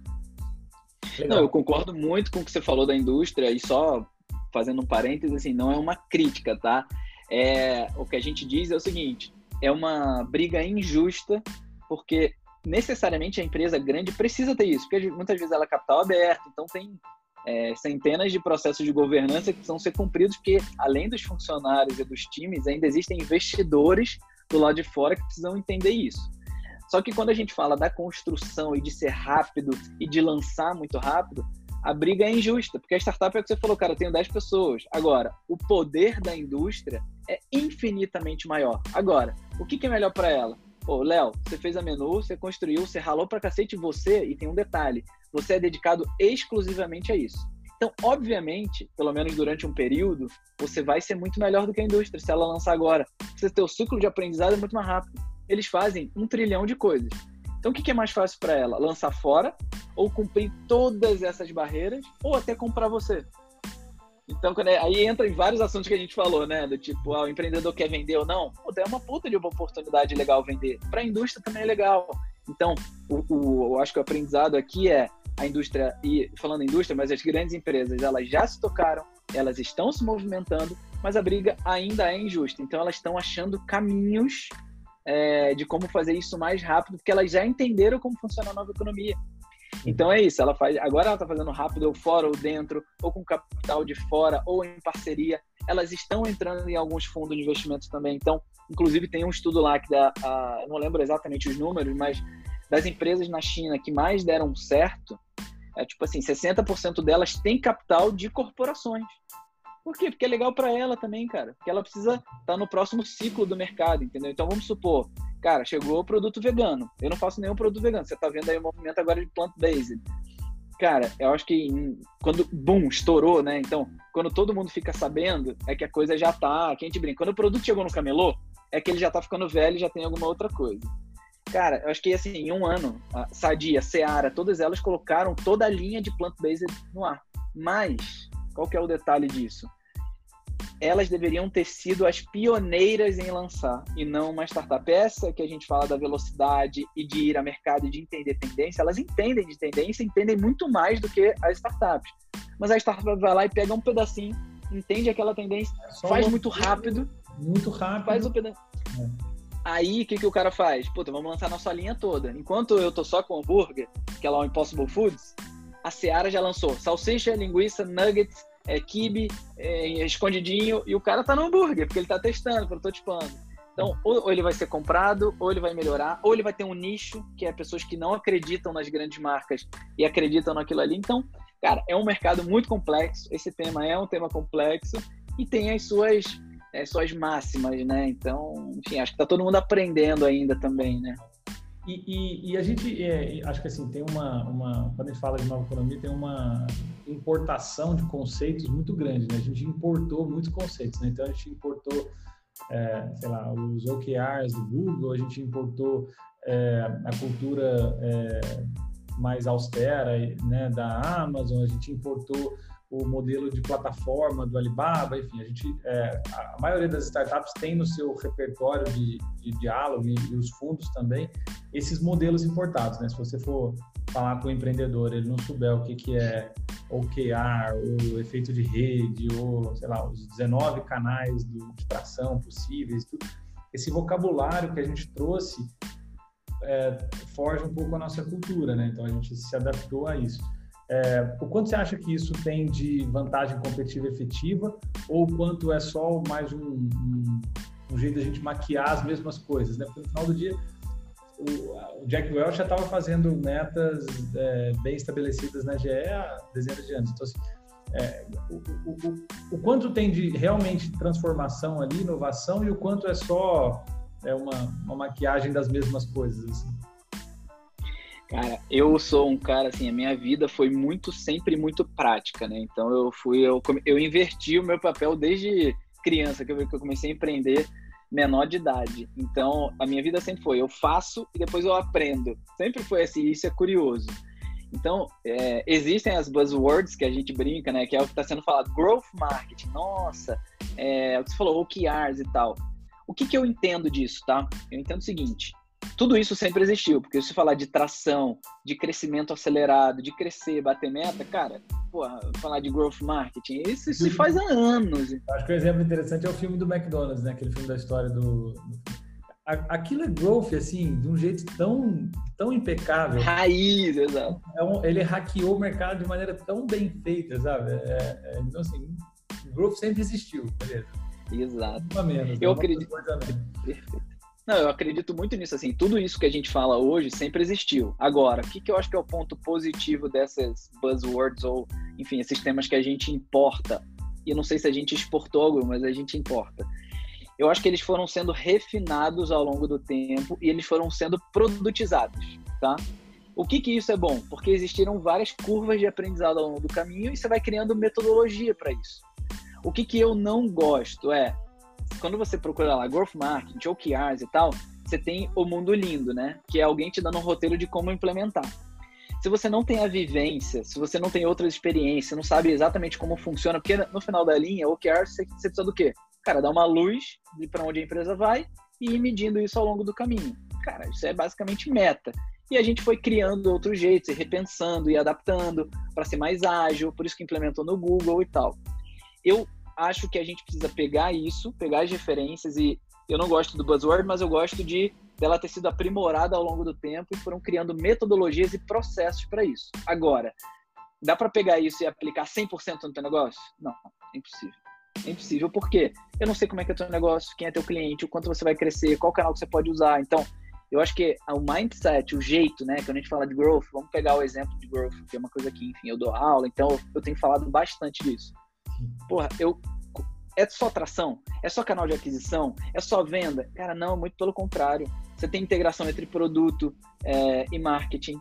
Legal. Não, eu concordo muito com o que você falou da indústria e só fazendo um parênteses, assim, não é uma crítica, tá? É, o que a gente diz é o seguinte, é uma briga injusta, porque necessariamente a empresa grande precisa ter isso, porque muitas vezes ela é capital aberto, então tem é, centenas de processos de governança que precisam ser cumpridos, porque além dos funcionários e dos times, ainda existem investidores do lado de fora que precisam entender isso. Só que quando a gente fala da construção e de ser rápido e de lançar muito rápido, a briga é injusta, porque a startup é o que você falou, cara, eu tenho 10 pessoas. Agora, o poder da indústria é infinitamente maior. Agora, o que, que é melhor para ela? Pô, Léo, você fez a menu, você construiu, você ralou pra cacete você, e tem um detalhe, você é dedicado exclusivamente a isso. Então, obviamente, pelo menos durante um período, você vai ser muito melhor do que a indústria se ela lançar agora. Você ter o ciclo de aprendizado é muito mais rápido eles fazem um trilhão de coisas. Então, o que é mais fácil para ela? Lançar fora, ou cumprir todas essas barreiras, ou até comprar você. Então, é, aí entra em vários assuntos que a gente falou, né? Do tipo, ah, o empreendedor quer vender ou não. Pô, é uma puta de uma oportunidade legal vender. Para a indústria também é legal. Então, o, o, eu acho que o aprendizado aqui é a indústria, e falando indústria, mas as grandes empresas, elas já se tocaram, elas estão se movimentando, mas a briga ainda é injusta. Então, elas estão achando caminhos é, de como fazer isso mais rápido, porque elas já entenderam como funciona a nova economia. Então é isso, ela faz. Agora ela está fazendo rápido, ou fora ou dentro, ou com capital de fora, ou em parceria. Elas estão entrando em alguns fundos de investimentos também. Então, inclusive tem um estudo lá que dá, a, não lembro exatamente os números, mas das empresas na China que mais deram certo, é tipo assim, 60% delas têm capital de corporações. Por quê? Porque é legal para ela também, cara. Porque ela precisa estar tá no próximo ciclo do mercado, entendeu? Então vamos supor, cara, chegou o produto vegano. Eu não faço nenhum produto vegano. Você tá vendo aí o movimento agora de plant-based. cara, eu acho que quando, boom, estourou, né? Então, quando todo mundo fica sabendo, é que a coisa já tá, que a gente brinca. Quando o produto chegou no camelô, é que ele já tá ficando velho e já tem alguma outra coisa. Cara, eu acho que assim, em um ano, a Sadia, Seara, todas elas colocaram toda a linha de plant-based no ar. Mas, qual que é o detalhe disso? Elas deveriam ter sido as pioneiras em lançar e não uma startup. Essa que a gente fala da velocidade e de ir a mercado e de entender tendência, elas entendem de tendência, entendem muito mais do que as startups. Mas a startup vai lá e pega um pedacinho, entende aquela tendência, é faz muito rápido. Muito rápido. Faz o pedaço. É Aí, o que, que o cara faz? Puta, vamos lançar nossa linha toda. Enquanto eu tô só com hambúrguer, que é lá o Impossible Foods, a Seara já lançou salsicha, linguiça, nuggets, é, kibe, é, escondidinho, e o cara tá no hambúrguer, porque ele tá testando, prototipando. Então, ou, ou ele vai ser comprado, ou ele vai melhorar, ou ele vai ter um nicho, que é pessoas que não acreditam nas grandes marcas e acreditam naquilo ali. Então, cara, é um mercado muito complexo, esse tema é um tema complexo, e tem as suas é, suas máximas, né? Então, enfim, acho que está todo mundo aprendendo ainda também, né? E, e, e a gente, é, acho que assim, tem uma, uma, quando a gente fala de nova economia, tem uma importação de conceitos muito grande, né? A gente importou muitos conceitos, né? Então, a gente importou, é, sei lá, os OKRs do Google, a gente importou é, a cultura é, mais austera né, da Amazon, a gente importou o modelo de plataforma do Alibaba, enfim, a gente, é, a maioria das startups tem no seu repertório de, de diálogo e, e, os fundos também esses modelos importados, né? Se você for falar com o empreendedor, ele não souber o que, que é OKR, o efeito de rede, ou, sei lá, os 19 canais de tração possíveis, tudo, esse vocabulário que a gente trouxe é, forja um pouco a nossa cultura, né? Então a gente se adaptou a isso. É, o quanto você acha que isso tem de vantagem competitiva efetiva ou o quanto é só mais um, um, um jeito de a gente maquiar as mesmas coisas, né? Porque no final do dia o, Jack Welch já estava fazendo metas é, bem estabelecidas na GE há dezenas de anos. Então, assim, é, o, o, o, quanto tem de realmente transformação ali, inovação, e o quanto é só é uma, uma maquiagem das mesmas coisas. Assim. Cara, eu sou um cara assim, a minha vida foi muito sempre muito prática, né? Então eu fui eu, eu inverti o meu papel desde criança que eu comecei a empreender menor de idade. Então a minha vida sempre foi eu faço e depois eu aprendo. Sempre foi assim, isso é curioso. Então, é, existem as buzzwords que a gente brinca, né? Que é o que está sendo falado, growth marketing. Nossa, é, o que você falou, OKRs e tal. O que, que eu entendo disso, tá? Eu entendo o seguinte: tudo isso sempre existiu, porque se falar de tração, de crescimento acelerado, de crescer, bater meta, cara, porra, falar de growth marketing, isso se faz há anos. Acho que o um exemplo interessante é o filme do McDonald's, né? Aquele filme da história do. Aquilo é growth, assim, de um jeito tão, tão impecável. Raiz, exato. É um, ele hackeou o mercado de maneira tão bem feita, sabe? É, é, então, assim, growth sempre existiu, beleza? Exato. Uma menos, eu acredito. Perfeito. Não, eu acredito muito nisso. Assim, tudo isso que a gente fala hoje sempre existiu. Agora, o que, que eu acho que é o ponto positivo dessas buzzwords ou, enfim, esses temas que a gente importa? E eu não sei se a gente exportou algo, mas a gente importa. Eu acho que eles foram sendo refinados ao longo do tempo e eles foram sendo produtizados, tá? O que que isso é bom? Porque existiram várias curvas de aprendizado ao longo do caminho e você vai criando metodologia para isso. O que que eu não gosto é quando você procura lá growth marketing, OKRs e tal, você tem o mundo lindo, né? Que é alguém te dando um roteiro de como implementar. Se você não tem a vivência, se você não tem outras experiências, não sabe exatamente como funciona, porque no final da linha, OKR, você, você precisa do quê? Cara, dar uma luz de para onde a empresa vai e ir medindo isso ao longo do caminho. Cara, isso é basicamente meta. E a gente foi criando outros jeitos, e repensando e adaptando para ser mais ágil, por isso que implementou no Google e tal. Eu acho que a gente precisa pegar isso, pegar as referências e eu não gosto do buzzword, mas eu gosto de dela ter sido aprimorada ao longo do tempo e foram criando metodologias e processos para isso. Agora, dá para pegar isso e aplicar 100% no teu negócio? Não, é impossível. É impossível porque eu não sei como é que é o teu negócio, quem é teu cliente, o quanto você vai crescer, qual canal que você pode usar. Então, eu acho que o mindset, o jeito, né, quando a gente fala de growth, vamos pegar o exemplo de growth, que é uma coisa que, enfim, eu dou aula, então eu tenho falado bastante disso. Porra, eu. É só atração? É só canal de aquisição? É só venda? Cara, não, muito pelo contrário. Você tem integração entre produto é, e marketing.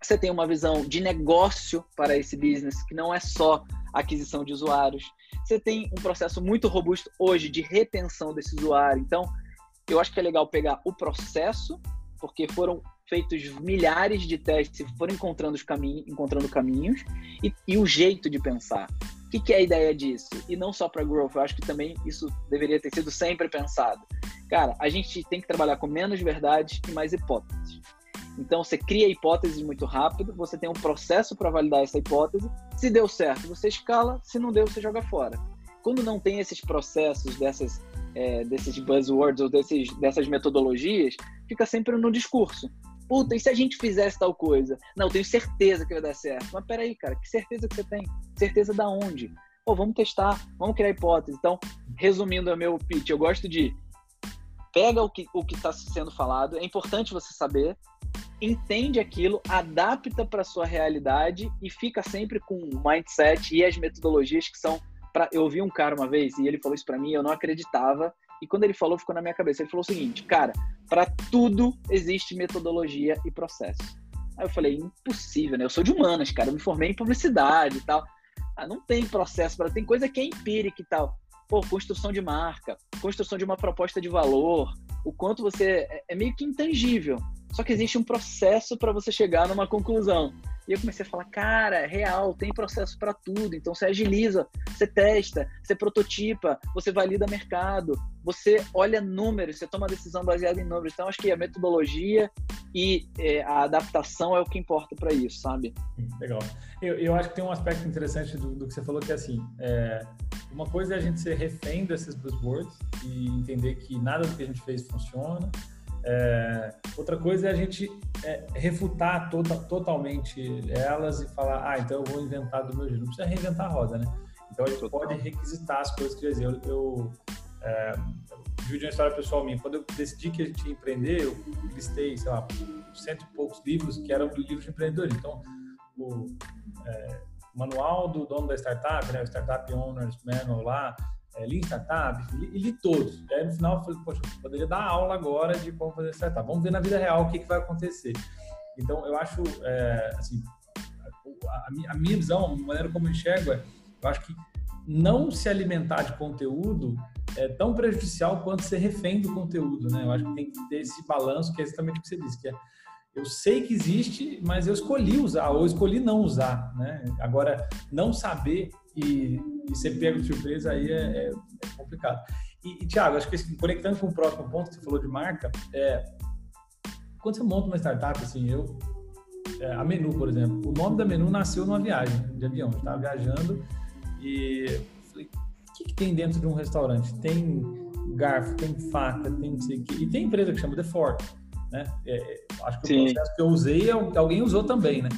Você tem uma visão de negócio para esse business, que não é só aquisição de usuários. Você tem um processo muito robusto hoje de retenção desse usuário. Então, eu acho que é legal pegar o processo, porque foram feitos milhares de testes foram encontrando, os caminhos, encontrando caminhos, e, e o jeito de pensar. Que, que é a ideia disso? E não só para growth, eu acho que também isso deveria ter sido sempre pensado. Cara, a gente tem que trabalhar com menos verdades e mais hipóteses. Então você cria hipóteses muito rápido, você tem um processo para validar essa hipótese. Se deu certo, você escala, se não deu, você joga fora. Quando não tem esses processos dessas, é, desses buzzwords ou desses, dessas metodologias, fica sempre no discurso. Puta, e se a gente fizesse tal coisa? Não, tenho certeza que vai dar certo. Mas peraí, cara, que certeza que você tem? Certeza da onde? Pô, vamos testar, vamos criar hipótese. Então, resumindo o meu pitch, eu gosto de pega o que o está sendo falado, é importante você saber, entende aquilo, adapta para sua realidade e fica sempre com o mindset e as metodologias que são para eu ouvi um cara uma vez e ele falou isso para mim, eu não acreditava e quando ele falou ficou na minha cabeça. Ele falou o seguinte, cara, para tudo existe metodologia e processo. Aí eu falei, impossível, né? Eu sou de humanas, cara, eu me formei em publicidade e tal. Ah, não tem processo para tem coisa que é empírica e tal. Pô, construção de marca, construção de uma proposta de valor, o quanto você é, é meio que intangível. Só que existe um processo para você chegar numa conclusão. E eu comecei a falar, cara, é real, tem processo para tudo. Então você agiliza, você testa, você prototipa, você valida mercado, você olha números, você toma decisão baseada em números. Então acho que a metodologia e é, a adaptação é o que importa para isso, sabe? Legal. Eu, eu acho que tem um aspecto interessante do, do que você falou que é assim, é, uma coisa é a gente ser refém desses buzzwords e entender que nada do que a gente fez funciona é, outra coisa é a gente é, refutar tota, totalmente elas e falar, ah, então eu vou inventar do meu jeito. Não precisa reinventar a roda, né? Então a gente Total. pode requisitar as coisas que eu, eu, é, eu uma história pessoal minha. Quando eu decidi que a gente ia empreender, eu listei, sei lá, cento e poucos livros que eram livros de empreendedores. Então, o é, manual do dono da startup, né, o Startup Owners Manual lá, é, Startup, e li todos. E aí no final eu falei, poxa, eu poderia dar aula agora de como fazer startup. Vamos ver na vida real o que, que vai acontecer. Então eu acho, é, assim, a, a, minha visão, a maneira como eu enxergo é, eu acho que não se alimentar de conteúdo é tão prejudicial quanto ser refém do conteúdo, né? Eu acho que tem que ter esse balanço, que é exatamente o que você disse, que é eu sei que existe, mas eu escolhi usar ou escolhi não usar, né? Agora, não saber e, e ser pego de surpresa aí é, é, é complicado. E, e Tiago, acho que assim, conectando com o próximo ponto que você falou de marca, é, quando você monta uma startup, assim, eu, é, a Menu, por exemplo, o nome da Menu nasceu numa viagem de avião. Eu estava viajando e falei, o que, que, tem dentro de um restaurante? Tem garfo, tem faca, tem não sei o quê. E tem empresa que chama The Fork, né? É, é acho que Sim. o processo que eu usei, alguém usou também, né?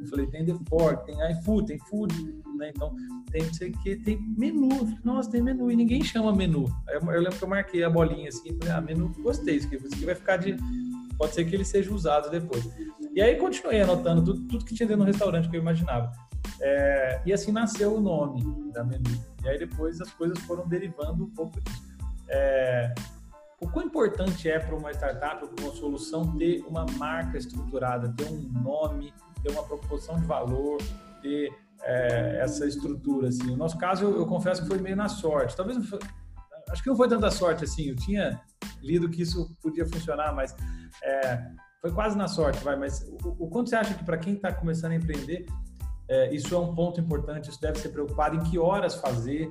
Eu falei, tem The Fork, tem iFood, tem Food, né? Então, tem não sei o que, tem menu. Nossa, tem menu. E ninguém chama menu. Eu, eu lembro que eu marquei a bolinha assim, falei, ah, menu, gostei. Isso aqui, isso aqui vai ficar de. Pode ser que ele seja usado depois. E aí continuei anotando tudo, tudo que tinha dentro do restaurante que eu imaginava. É, e assim nasceu o nome da menu. E aí depois as coisas foram derivando um pouco disso. É, o quão importante é para uma startup, para uma solução, ter uma marca estruturada, ter um nome, ter uma proposição de valor, ter é, essa estrutura, assim. No nosso caso, eu, eu, confesso que foi meio na sorte. Talvez foi, acho que não foi tanta sorte assim. Eu tinha lido que isso podia funcionar, mas é, foi quase na sorte, vai. Mas o, o quanto você acha que para quem está começando a empreender, é, isso é um ponto importante? Isso deve ser preocupado em que horas fazer?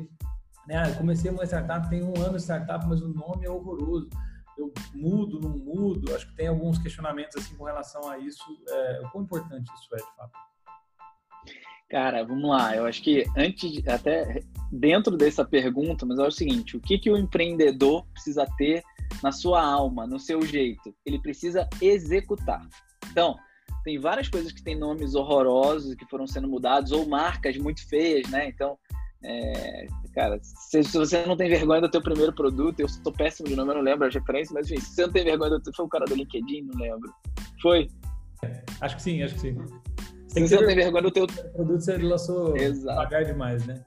Né? Ah, eu comecei uma startup, tem um ano de startup, mas o nome é horroroso. Eu mudo, não mudo? Acho que tem alguns questionamentos assim com relação a isso. É, o quão importante isso é de fato? Cara, vamos lá. Eu acho que antes, até dentro dessa pergunta, mas é o seguinte: o que, que o empreendedor precisa ter na sua alma, no seu jeito? Ele precisa executar. Então, tem várias coisas que têm nomes horrorosos que foram sendo mudados, ou marcas muito feias, né? Então, é, cara, se, se, você não tem vergonha do teu primeiro produto, eu sou péssimo de nome, eu não lembro as referências, mas enfim, se você não tem vergonha do teu, foi o cara do LinkedIn, não lembro. Foi? Acho que sim, acho que sim. Tem que você não tem vergonha do teu produto, você lançou Exato. pagar demais, né?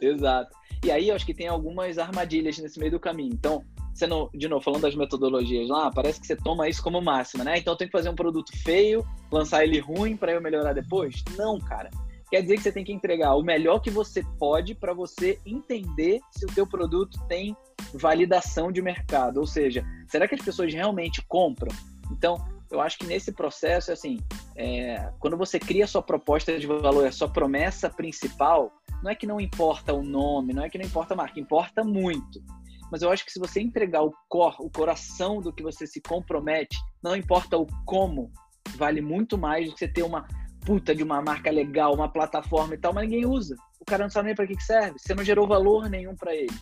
Exato. E aí eu acho que tem algumas armadilhas nesse meio do caminho. Então, você não, de novo, falando das metodologias lá, parece que você toma isso como máxima, né? Então tenho que fazer um produto feio, lançar ele ruim para eu melhorar depois? Não, cara. Quer dizer que você tem que entregar o melhor que você pode para você entender se o teu produto tem validação de mercado, ou seja, será que as pessoas realmente compram? Então, eu acho que nesse processo, assim, é, quando você cria a sua proposta de valor, a sua promessa principal, não é que não importa o nome, não é que não importa a marca, importa muito. Mas eu acho que se você entregar o core, o coração do que você se compromete, não importa o como, vale muito mais do que você ter uma puta de uma marca legal, uma plataforma e tal, mas ninguém usa. O cara não sabe nem para que serve. Você não gerou valor nenhum para ele.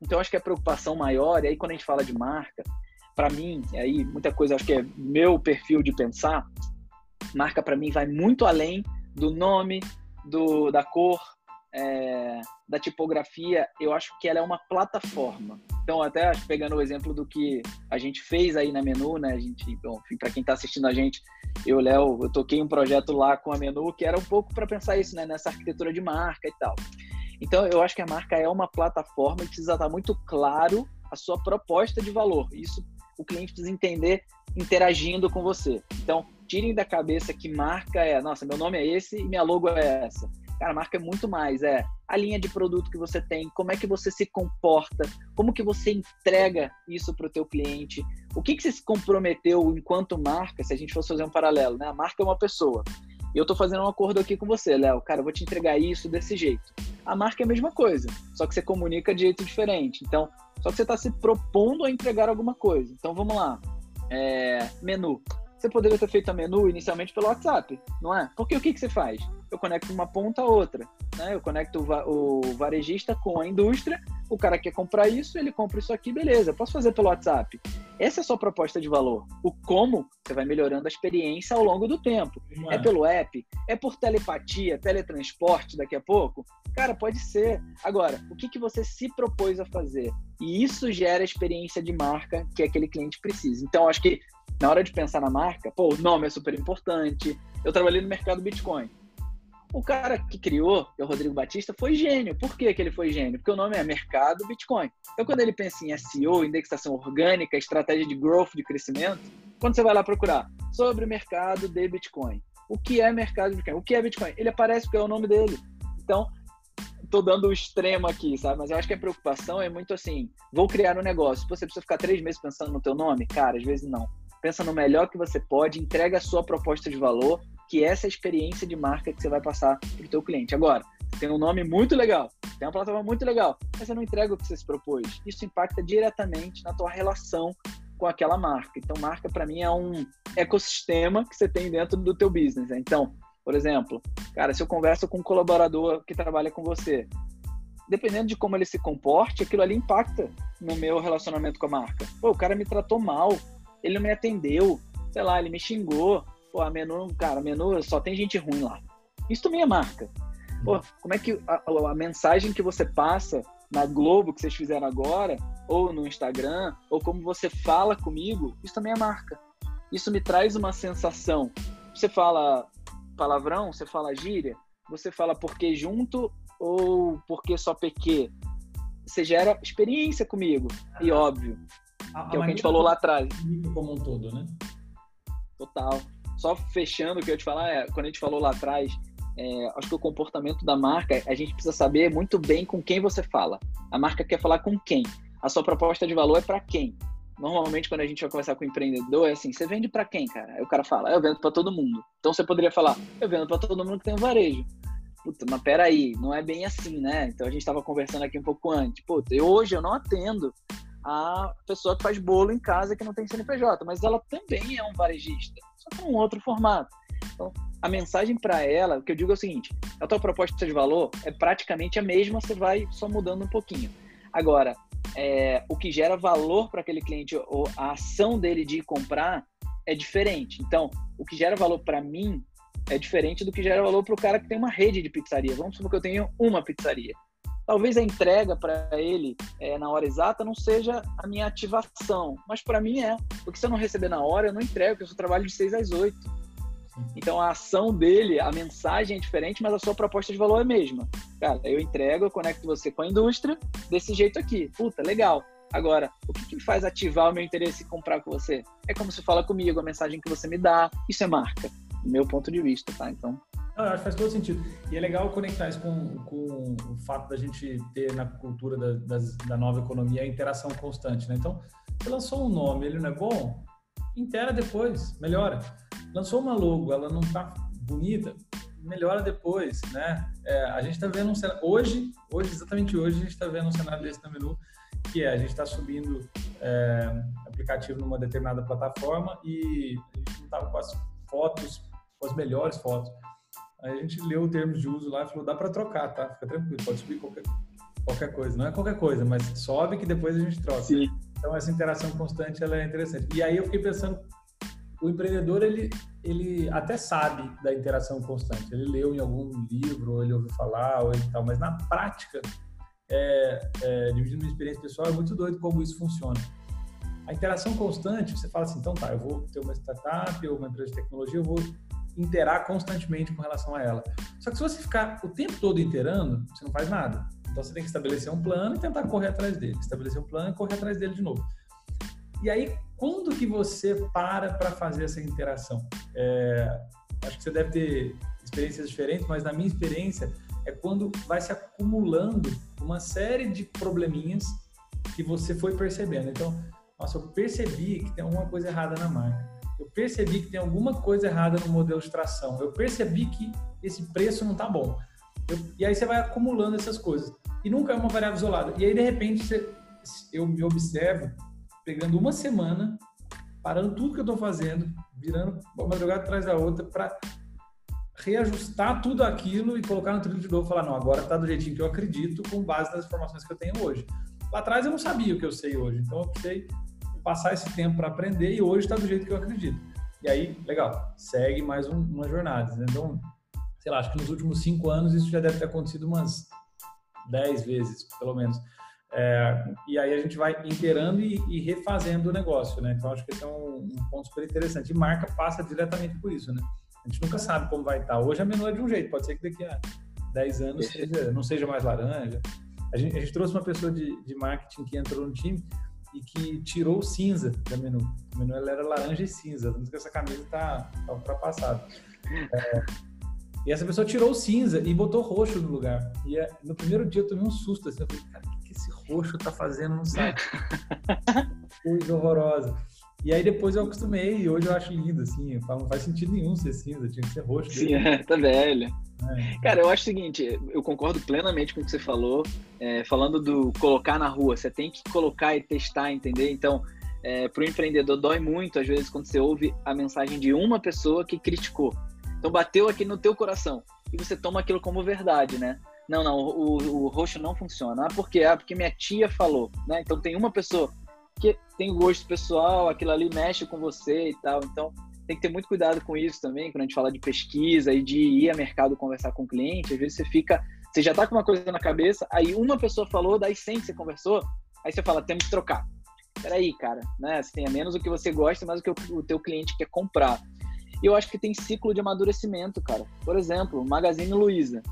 Então acho que a preocupação maior, e aí quando a gente fala de marca, para mim, aí muita coisa acho que é meu perfil de pensar, marca para mim vai muito além do nome, do, da cor, é, da tipografia, eu acho que ela é uma plataforma. Então, até pegando o exemplo do que a gente fez aí na Menu, né? A gente, para quem está assistindo a gente, eu, Léo, eu toquei um projeto lá com a Menu que era um pouco para pensar isso, né? Nessa arquitetura de marca e tal. Então, eu acho que a marca é uma plataforma e precisa estar muito claro a sua proposta de valor. Isso o cliente precisa entender interagindo com você. Então, tirem da cabeça que marca é, nossa, meu nome é esse e minha logo é essa. Cara, marca é muito mais, é a linha de produto que você tem, como é que você se comporta, como que você entrega isso para o teu cliente, o que, que você se comprometeu enquanto marca, se a gente fosse fazer um paralelo, né? A marca é uma pessoa. E eu estou fazendo um acordo aqui com você, Léo. Cara, eu vou te entregar isso desse jeito. A marca é a mesma coisa, só que você comunica de jeito diferente. Então, só que você está se propondo a entregar alguma coisa. Então, vamos lá. É, menu. Você poderia ter feito a menu inicialmente pelo WhatsApp, não é? Porque o que, que você faz? Eu conecto uma ponta a outra. Né? Eu conecto o, varejista com a indústria, o cara quer comprar isso, ele compra isso aqui, beleza, posso fazer pelo WhatsApp. Essa é a sua proposta de valor. O como, você vai melhorando a experiência ao longo do tempo. É pelo app? É por telepatia, teletransporte daqui a pouco? Cara, pode ser. Agora, o que, que você se propôs a fazer? E isso gera a experiência de marca que aquele cliente precisa. Então, acho que na hora de pensar na marca, pô, o nome é super importante. Eu trabalhei no mercado Bitcoin. O cara que criou, é o Rodrigo Batista, foi gênio. Por que, que ele foi gênio? Porque o nome é Mercado Bitcoin. Então, quando ele pensa em SEO, indexação orgânica, estratégia de growth, de crescimento, quando você vai lá procurar sobre o mercado de Bitcoin, o que é mercado de Bitcoin? O que é Bitcoin? Ele aparece porque é o nome dele. Então, tô dando o extremo aqui, sabe? Mas eu acho que a preocupação é muito assim, vou criar um negócio. Você precisa ficar três meses pensando no teu nome? Cara, às vezes não. Pensa no melhor que você pode, entrega a sua proposta de valor que essa é a experiência de marca que você vai passar para o teu cliente. Agora, tem um nome muito legal, tem uma plataforma muito legal, mas você não entrega o que você se propôs. Isso impacta diretamente na tua relação com aquela marca. Então, marca para mim é um ecossistema que você tem dentro do teu business. Né? Então, por exemplo, cara, se eu converso com um colaborador que trabalha com você, dependendo de como ele se comporte, aquilo ali impacta no meu relacionamento com a marca. Pô, o cara me tratou mal, ele não me atendeu, sei lá, ele me xingou, Pô, a menu, cara, a menu só tem gente ruim lá. Isso também é marca. Pô, como é que a, a, mensagem que você passa na Globo que vocês fizeram agora, ou no Instagram, ou como você fala comigo, isso também é marca. Isso me traz uma sensação. Você fala palavrão, você fala gíria, você fala porque junto ou porque só PQ. Você gera experiência comigo. E óbvio. A, que é o que a gente falou lá atrás. Como um todo, né? Total só fechando o que eu te falar, é, quando a gente falou lá atrás, é, acho que o comportamento da marca, a gente precisa saber muito bem com quem você fala. A marca quer falar com quem? A sua proposta de valor é para quem? Normalmente, quando a gente vai conversar com o empreendedor, é assim: você vende para quem, cara? Aí o cara fala: eu vendo para todo mundo. Então você poderia falar: eu vendo para todo mundo que tem um varejo. Puta, mas peraí, não é bem assim, né? Então a gente estava conversando aqui um pouco antes. Puta, eu, hoje eu não atendo a pessoa que faz bolo em casa que não tem CNPJ, mas ela também é um varejista, só que um outro formato. Então, a mensagem para ela, o que eu digo é o seguinte: a tua proposta de valor é praticamente a mesma, você vai só mudando um pouquinho. Agora, é, o que gera valor para aquele cliente, ou a ação dele de comprar, é diferente. Então, o que gera valor para mim é diferente do que gera valor para o cara que tem uma rede de pizzaria. Vamos supor que eu tenho uma pizzaria. Talvez a entrega para ele é, na hora exata não seja a minha ativação, mas para mim é. Porque se eu não receber na hora, eu não entrego, porque eu só trabalho de 6 às 8. Então a ação dele, a mensagem é diferente, mas a sua proposta de valor é a mesma. Cara, eu entrego, eu conecto você com a indústria desse jeito aqui. Puta, legal. Agora, o que, que faz ativar o meu interesse em comprar com você? É como se fala comigo, a mensagem que você me dá. Isso é marca, meu ponto de vista, tá? Então. Não, eu acho que faz todo sentido. E é legal conectar isso com, com o fato da gente ter na cultura da, das, da nova economia a interação constante, né? Então, você lançou um nome, ele não é bom? Intera depois, melhora. Lançou uma logo, ela não tá bonita, melhora depois, né? É, a gente está vendo um cenário, hoje, hoje, exatamente hoje, a gente está vendo um cenário desse na menu, que é, a gente está subindo é, aplicativo numa determinada plataforma e a gente não estava com as fotos, com as melhores fotos. Aí a gente leu o termo de uso lá e falou, dá para trocar, tá? Fica tranquilo, pode subir qualquer, qualquer coisa. Não é qualquer coisa, mas sobe que depois a gente troca. Sim. Então essa interação constante ela é interessante. E aí eu fiquei pensando, o empreendedor ele ele até sabe da interação constante. Ele leu em algum livro, ou ele ouviu falar, ou ele tal, mas na prática, é, é, dividindo minha experiência pessoal, é muito doido como isso funciona. A interação constante, você fala assim, então tá, eu vou ter uma startup ou uma empresa de tecnologia, eu vou interar constantemente com relação a ela. Só que se você ficar o tempo todo interando, você não faz nada. Então você tem que estabelecer um plano e tentar correr atrás dele. Estabelecer um plano e correr atrás dele de novo. E aí, quando que você para para fazer essa interação? É, acho que você deve ter experiências diferentes, mas na minha experiência é quando vai se acumulando uma série de probleminhas que você foi percebendo. Então, nossa, eu percebi que tem alguma coisa errada na marca. Eu percebi que tem alguma coisa errada no modelo de tração. Eu percebi que esse preço não está bom. Eu, e aí você vai acumulando essas coisas. E nunca é uma variável isolada. E aí, de repente, você, eu me observo pegando uma semana, parando tudo que eu estou fazendo, virando uma jogada atrás da outra para reajustar tudo aquilo e colocar no trilho de novo, falar não, agora está do jeitinho que eu acredito, com base nas informações que eu tenho hoje. Lá atrás eu não sabia o que eu sei hoje, então eu precisei passar esse tempo para aprender e hoje está do jeito que eu acredito. E aí, legal, segue mais um, uma jornada. Né? Então, sei lá, acho que nos últimos cinco anos isso já deve ter acontecido umas dez vezes, pelo menos. É, e aí a gente vai inteirando e, e, refazendo o negócio, né? Então acho que esse é um, um, ponto super interessante. E marca passa diretamente por isso, né? A gente nunca sabe como vai estar. Hoje a menu é de um jeito, pode ser que daqui a 10 anos seja, não seja mais laranja. A gente, a gente, trouxe uma pessoa de, de marketing que entrou no time e que tirou o cinza da menu. O menu ela era laranja e cinza, tanto que essa camisa está tá ultrapassada. É, e essa pessoa tirou o cinza e botou roxo no lugar. E é, no primeiro dia eu tomei um susto, assim, eu falei, cara, esse roxo tá fazendo no site? Coisa horrorosa. E aí depois eu acostumei e hoje eu acho lindo, assim. Eu falo, não faz sentido nenhum ser cinza, tinha que ser roxo. Sim, é, tá velho. É. Cara, eu acho o seguinte, eu concordo plenamente com o que você falou. É, falando do colocar na rua, você tem que colocar e testar, entender? Então, é, para o empreendedor dói muito, às vezes, quando você ouve a mensagem de uma pessoa que criticou. Então, bateu aqui no teu coração e você toma aquilo como verdade, né? Não, não, o, o roxo não funciona. Ah, por quê? Ah, porque minha tia falou, né? Então tem uma pessoa que tem gosto pessoal, aquilo ali mexe com você e tal. Então tem que ter muito cuidado com isso também, quando a gente fala de pesquisa e de ir a mercado conversar com o cliente. Às vezes você fica, você já tá com uma coisa na cabeça, aí uma pessoa falou, daí 100 que você conversou, aí você fala, temos que trocar. Peraí, cara, né? Assim, é menos o que você gosta, mais o que o teu cliente quer comprar. E eu acho que tem ciclo de amadurecimento, cara. Por exemplo, Magazine Luiza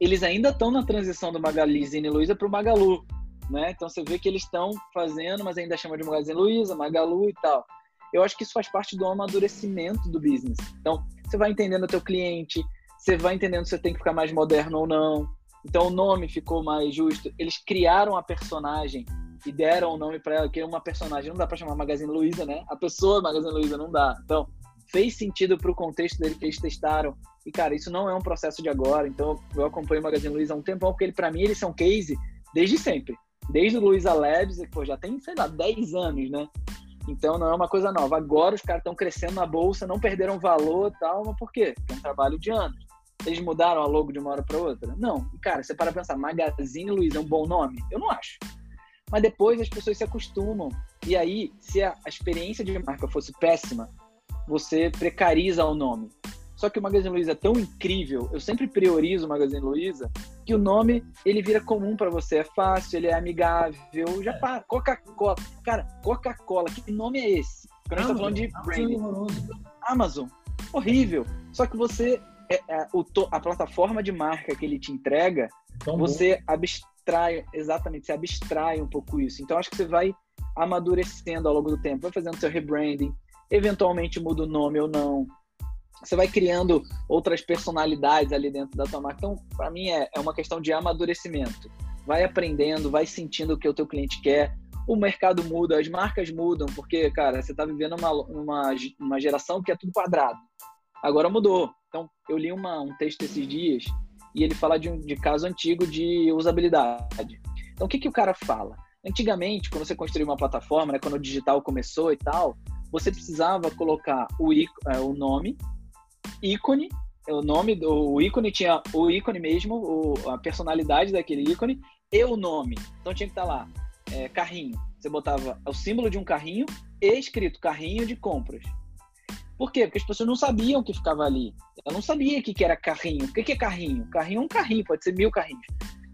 eles ainda estão na transição do Magazine Luiza para o Magalu, né? Então você vê que eles estão fazendo, mas ainda chama de Magazine Luiza, Magalu e tal. Eu acho que isso faz parte do amadurecimento do business. Então, você vai entendendo o teu cliente, você vai entendendo se você tem que ficar mais moderno ou não. Então, o nome ficou mais justo. Eles criaram a personagem e deram o nome para ela, que é uma personagem. Não dá para chamar Magazine Luiza, né? A pessoa Magazine Luiza não dá. Então, fez sentido para o contexto dele que eles testaram. E, cara, isso não é um processo de agora. Então, eu acompanho o Magazine Luiza há um tempão, porque ele, para mim, eles são case desde sempre. Desde o Luiza Labs, pô, já tem, sei lá, 10 anos, né? Então, não é uma coisa nova. Agora, os caras estão crescendo na bolsa, não perderam valor tal, mas por quê? Porque é um trabalho de anos. Eles mudaram a logo de uma hora para outra? Não. E, cara, você para pensar, Magazine Luiza é um bom nome? Eu não acho. Mas depois as pessoas se acostumam. E aí, se a experiência de marca fosse péssima, você precariza o nome. Só que o Magazine Luiza é tão incrível, eu sempre priorizo o Magazine Luiza, que o nome ele vira comum para você, é fácil, ele é amigável, já para. Coca-Cola. Cara, Coca-Cola, que nome é esse? Quando a gente tá falando de branding. Amazon, horrível. Só que você, é, é, o, a plataforma de marca que ele te entrega, Tão você bom. abstrai, exatamente, você abstrai um pouco isso. Então acho que você vai amadurecendo ao longo do tempo, vai fazendo seu rebranding, eventualmente muda o nome ou não. Você vai criando outras personalidades ali dentro da tua marca. Então, para mim, é, é uma questão de amadurecimento. Vai aprendendo, vai sentindo o que o teu cliente quer. O mercado muda, as marcas mudam, porque, cara, você está vivendo uma, uma, uma geração que é tudo quadrado. Agora mudou. Então, eu li uma, um texto esses dias e ele fala de um de caso antigo de usabilidade. Então, o que, que o cara fala? Antigamente, quando você construiu uma plataforma, né, quando o digital começou e tal, você precisava colocar o, é, o nome, ícone, o nome do ícone tinha o ícone mesmo, o, a personalidade daquele ícone e o nome. Então tinha que estar tá lá, é, carrinho. Você botava o símbolo de um carrinho e escrito carrinho de compras. Por quê? Porque as pessoas não sabiam o que ficava ali. Eu não sabia o que, que era carrinho. O que, que é carrinho? Carrinho é um carrinho, pode ser mil carrinhos.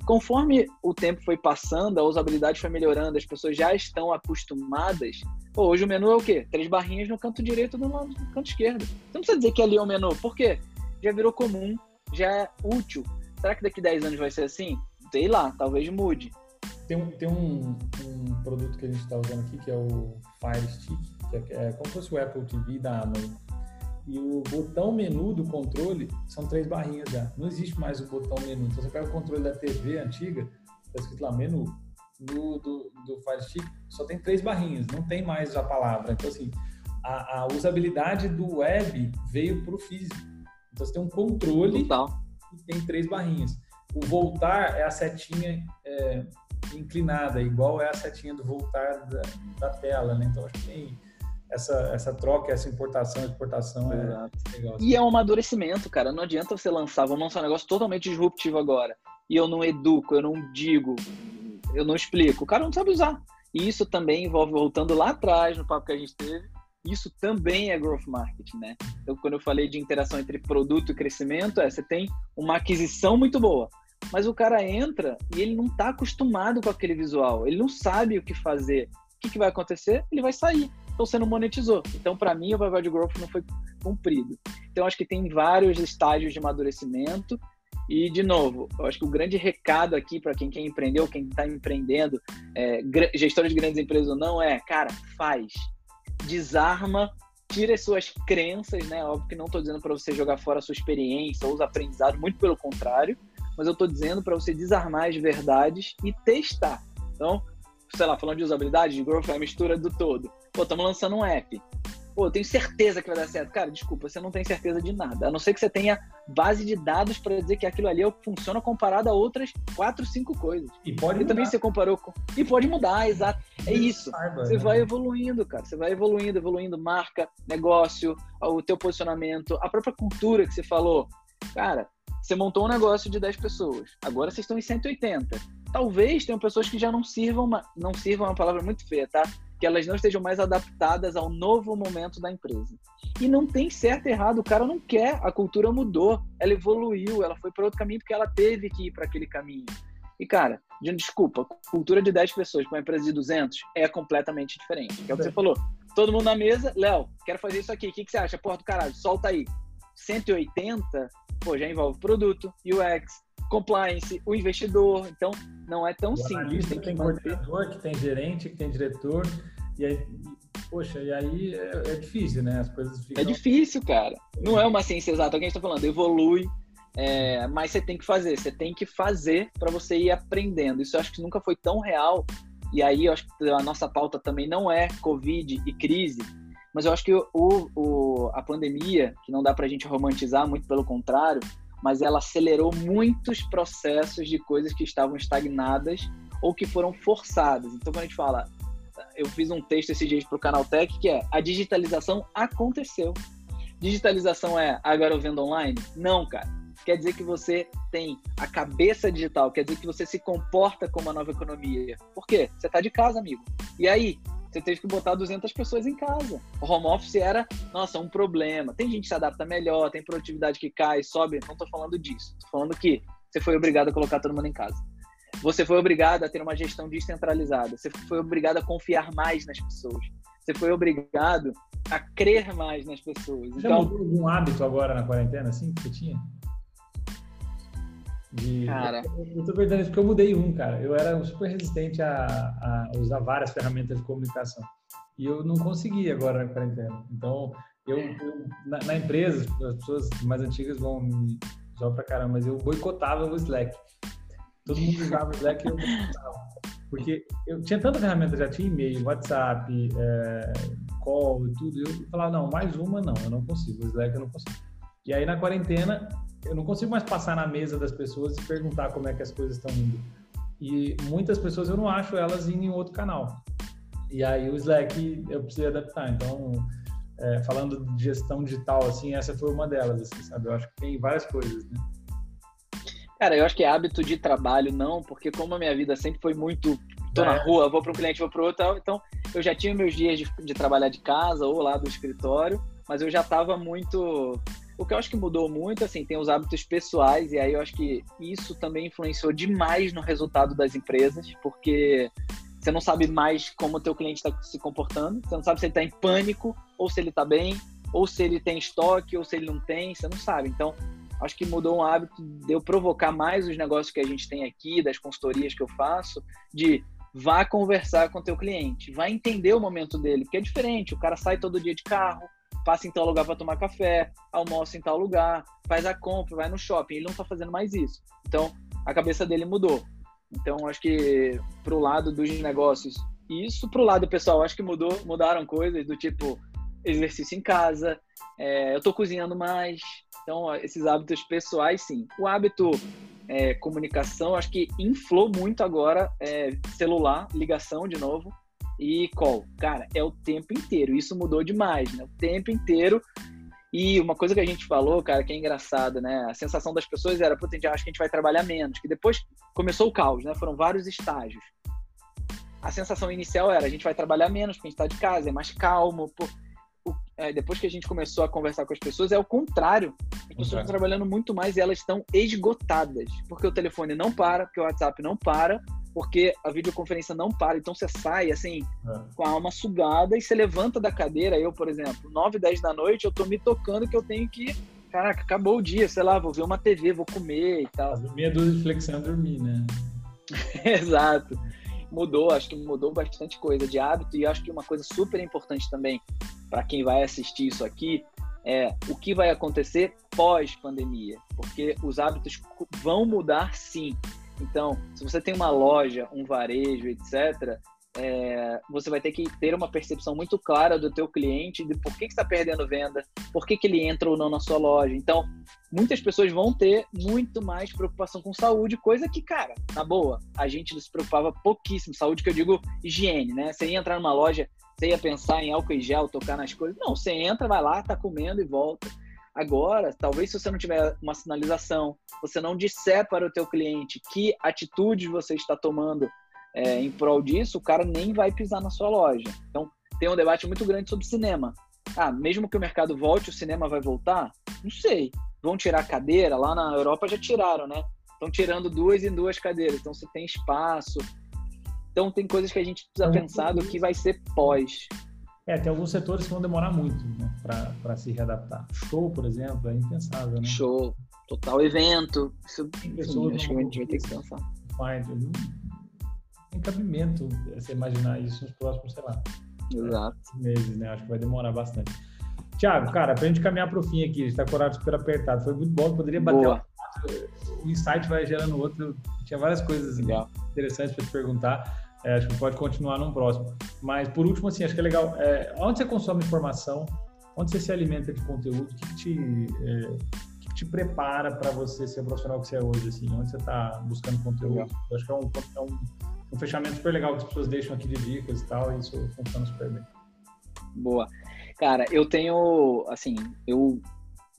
Conforme o tempo foi passando, a usabilidade foi melhorando, as pessoas já estão acostumadas. Pô, hoje o menu é o quê? Três barrinhas no canto direito e no canto esquerdo. Você não precisa dizer que ali é o menu. Por quê? Já virou comum, já é útil. Será que daqui 10 anos vai ser assim? Sei lá, talvez mude. Tem um, tem um, um produto que a gente está usando aqui que é o Fire Stick, que é, é como se fosse o Apple TV da Amazon e o botão menu do controle são três barrinhas já. Não existe mais o botão menu. Então você pega o controle da TV antiga, tá escrito lá menu, no, do, do Fire Stick só tem três barrinhas, não tem mais a palavra. Então, assim, a, a usabilidade do web veio para o físico. Então você tem um controle Total. e tem três barrinhas. O voltar é a setinha é, inclinada, igual é a setinha do voltar da, da tela, né? Então acho que tem essa, essa troca, essa importação, exportação é legal. E é um amadurecimento, cara. Não adianta você lançar, vamos lançar um negócio totalmente disruptivo agora. E eu não educo, eu não digo, eu não explico. O cara não sabe usar. E isso também envolve, voltando lá atrás no papo que a gente teve, isso também é growth marketing, né? Então, quando eu falei de interação entre produto e crescimento, é você tem uma aquisição muito boa, mas o cara entra e ele não está acostumado com aquele visual, ele não sabe o que fazer. O que, que vai acontecer? Ele vai sair então você não monetizou. Então, para mim, o papel de growth não foi cumprido. Então, acho que tem vários estágios de amadurecimento. E, de novo, eu acho que o grande recado aqui para quem quer empreender ou quem está empreendendo, é, gestor de grandes empresas ou não, é, cara, faz. Desarma, tira as suas crenças, né? Óbvio que não estou dizendo para você jogar fora a sua experiência ou os aprendizados, muito pelo contrário, mas eu estou dizendo para você desarmar as verdades e testar. Então, sei lá, falando de usabilidade, de growth é a mistura do todo. Pô, estamos lançando um app. Pô, eu tenho certeza que vai dar certo. Cara, desculpa, você não tem certeza de nada. A não ser que você tenha base de dados para dizer que aquilo ali funciona comparado a outras quatro, cinco coisas. E pode e também você comparou com... E pode mudar, exato. É isso. Você né? vai evoluindo, cara. Você vai evoluindo, evoluindo marca, negócio, o teu posicionamento, a própria cultura que você falou. Cara, você montou um negócio de 10 pessoas. Agora vocês estão em 180. Talvez tenham pessoas que já não sirvam, não sirvam uma palavra muito feia, tá? Que elas não estejam mais adaptadas ao novo momento da empresa. E não tem certo e errado, o cara não quer, a cultura mudou, ela evoluiu, ela foi para outro caminho porque ela teve que ir para aquele caminho. E, cara, desculpa, cultura de 10 pessoas para uma empresa de 200 é completamente diferente. Que é o que você falou. Todo mundo na mesa, Léo, quero fazer isso aqui. O que, que você acha? Porra do caralho, solta aí. 180, pô, já envolve produto, UX, compliance, o investidor. Então, não é tão o simples. Tem, tem coordenador, que tem gerente, que tem diretor. E aí, poxa, e aí é, é difícil, né? As coisas ficam... É difícil, cara. Não é uma ciência exata. O que a gente está falando, evolui, é, mas você tem que fazer. Você tem que fazer para você ir aprendendo. Isso eu acho que nunca foi tão real. E aí, eu acho que a nossa pauta também não é Covid e crise, mas eu acho que o, o, a pandemia, que não dá para a gente romantizar, muito pelo contrário, mas ela acelerou muitos processos de coisas que estavam estagnadas ou que foram forçadas. Então, quando a gente fala, eu fiz um texto esses dias para o Canal Tech que é a digitalização aconteceu. Digitalização é agora eu vendo online? Não, cara. Quer dizer que você tem a cabeça digital, quer dizer que você se comporta como uma nova economia. Por quê? Você está de casa, amigo. E aí, você teve que botar 200 pessoas em casa. O home office era, nossa, um problema. Tem gente que se adapta melhor, tem produtividade que cai, sobe. Não estou falando disso. Estou falando que você foi obrigado a colocar todo mundo em casa. Você foi obrigado a ter uma gestão descentralizada. Você foi obrigado a confiar mais nas pessoas. Você foi obrigado a crer mais nas pessoas. Já então, mudou algum hábito agora na quarentena, assim, que você tinha? De... Cara. Eu tô perdendo isso porque eu mudei um, cara. Eu era super resistente a, a usar várias ferramentas de comunicação. E eu não consegui agora na quarentena. Então, eu, eu na, na, empresa, as pessoas mais antigas vão me usar pra caramba, mas eu boicotava o Slack. Todo mundo usava o Slack e eu boicotava. Porque eu tinha tanta ferramenta, já tinha e-mail, WhatsApp, é, call e tudo. E eu falava, não, mais uma não, eu não consigo. O Slack eu não consigo. E aí na quarentena, eu não consigo mais passar na mesa das pessoas e perguntar como é que as coisas estão indo. E muitas pessoas eu não acho elas indo em outro canal. E aí o Slack eu precisei adaptar. Então, é, falando de gestão digital, assim, essa foi uma delas, assim, sabe? Eu acho que tem várias coisas, né? Cara, eu acho que é hábito de trabalho, não, porque como a minha vida sempre foi muito. tô é. na rua, vou para um cliente, vou para outro, então eu já tinha meus dias de, de trabalhar de casa ou lá do escritório, mas eu já estava muito o que eu acho que mudou muito, assim, tem os hábitos pessoais, e aí eu acho que isso também influenciou demais no resultado das empresas, porque você não sabe mais como o teu cliente está se comportando, você não sabe se ele está em pânico, ou se ele está bem, ou se ele tem estoque, ou se ele não tem, você não sabe. Então, acho que mudou um hábito de eu provocar mais os negócios que a gente tem aqui, das consultorias que eu faço, de vá conversar com o teu cliente, vá entender o momento dele, porque é diferente, o cara sai todo dia de carro, passa em tal lugar para tomar café, almoça em tal lugar, faz a compra, vai no shopping. Ele não está fazendo mais isso. Então, a cabeça dele mudou. Então, acho que pro lado dos negócios, isso pro lado pessoal, acho que mudou, mudaram coisas do tipo exercício em casa, é, eu estou cozinhando mais. Então, esses hábitos pessoais, sim. O hábito é, comunicação, acho que inflou muito agora é, celular, ligação de novo e call. Cara, é o tempo inteiro. Isso mudou demais, né? O tempo inteiro. E uma coisa que a gente falou, cara, que é engraçado, né? A sensação das pessoas era, puta, a acha que a gente vai trabalhar menos. Que depois começou o caos, né? Foram vários estágios. A sensação inicial era, a gente vai trabalhar menos porque a gente está de casa, é mais calmo. Pô. É, depois que a gente começou a conversar com as pessoas, é o contrário. As pessoas estão trabalhando muito mais e elas estão esgotadas. Porque o telefone não para, porque o WhatsApp não para, porque a videoconferência não para. Então você sai assim, é. com a alma sugada e você levanta da cadeira. Eu, por exemplo, 9, 10 da noite, eu tô me tocando que eu tenho que. Caraca, acabou o dia, sei lá, vou ver uma TV, vou comer e tal. Meia dúzia de flexão dormir, né? Exato. Mudou, acho que mudou bastante coisa de hábito e acho que uma coisa super importante também para quem vai assistir isso aqui é o que vai acontecer pós-pandemia, porque os hábitos vão mudar sim. Então, se você tem uma loja, um varejo, etc., é, você vai ter que ter uma percepção muito clara do teu cliente, de por que está perdendo venda, por que, que ele entra ou não na sua loja. Então, muitas pessoas vão ter muito mais preocupação com saúde, coisa que, cara, na boa, a gente se preocupava pouquíssimo. Saúde que eu digo higiene, né? Você ia entrar numa loja, você ia pensar em álcool e gel, tocar nas coisas. Não, você entra, vai lá, tá comendo e volta. Agora, talvez se você não tiver uma sinalização, você não disser para o teu cliente que atitude você está tomando é, em prol disso, o cara nem vai pisar na sua loja. Então, tem um debate muito grande sobre cinema. Ah, mesmo que o mercado volte, o cinema vai voltar? Não sei. Vão tirar a cadeira? Lá na Europa já tiraram, né? Estão tirando duas em duas cadeiras. Então, você tem espaço. Então, tem coisas que a gente precisa pensar do que vai ser pós. É, tem alguns setores que vão demorar muito né, para se readaptar. Show, por exemplo, é impensável, né? Show, total evento. Isso, sim, acho que a gente vai ter que pensar. Tem cabimento você imaginar isso nos próximos, sei lá, Exato. meses, né? Acho que vai demorar bastante. Tiago, cara, para a gente caminhar para o fim aqui, a gente está com o horário super apertado. Foi muito bom, poderia bater um insight vai gerando outro. Tinha várias coisas Legal. interessantes para te perguntar. É, acho que pode continuar num próximo. Mas, por último, assim, acho que é legal. É, onde você consome informação? Onde você se alimenta de conteúdo? O que, que te, é, que, que te prepara para você ser o profissional que você é hoje? Assim? Onde você está buscando conteúdo? Acho que é um, é um, um fechamento super legal que as pessoas deixam aqui de dicas e tal, e isso funciona super bem. Boa. Cara, eu tenho, assim, eu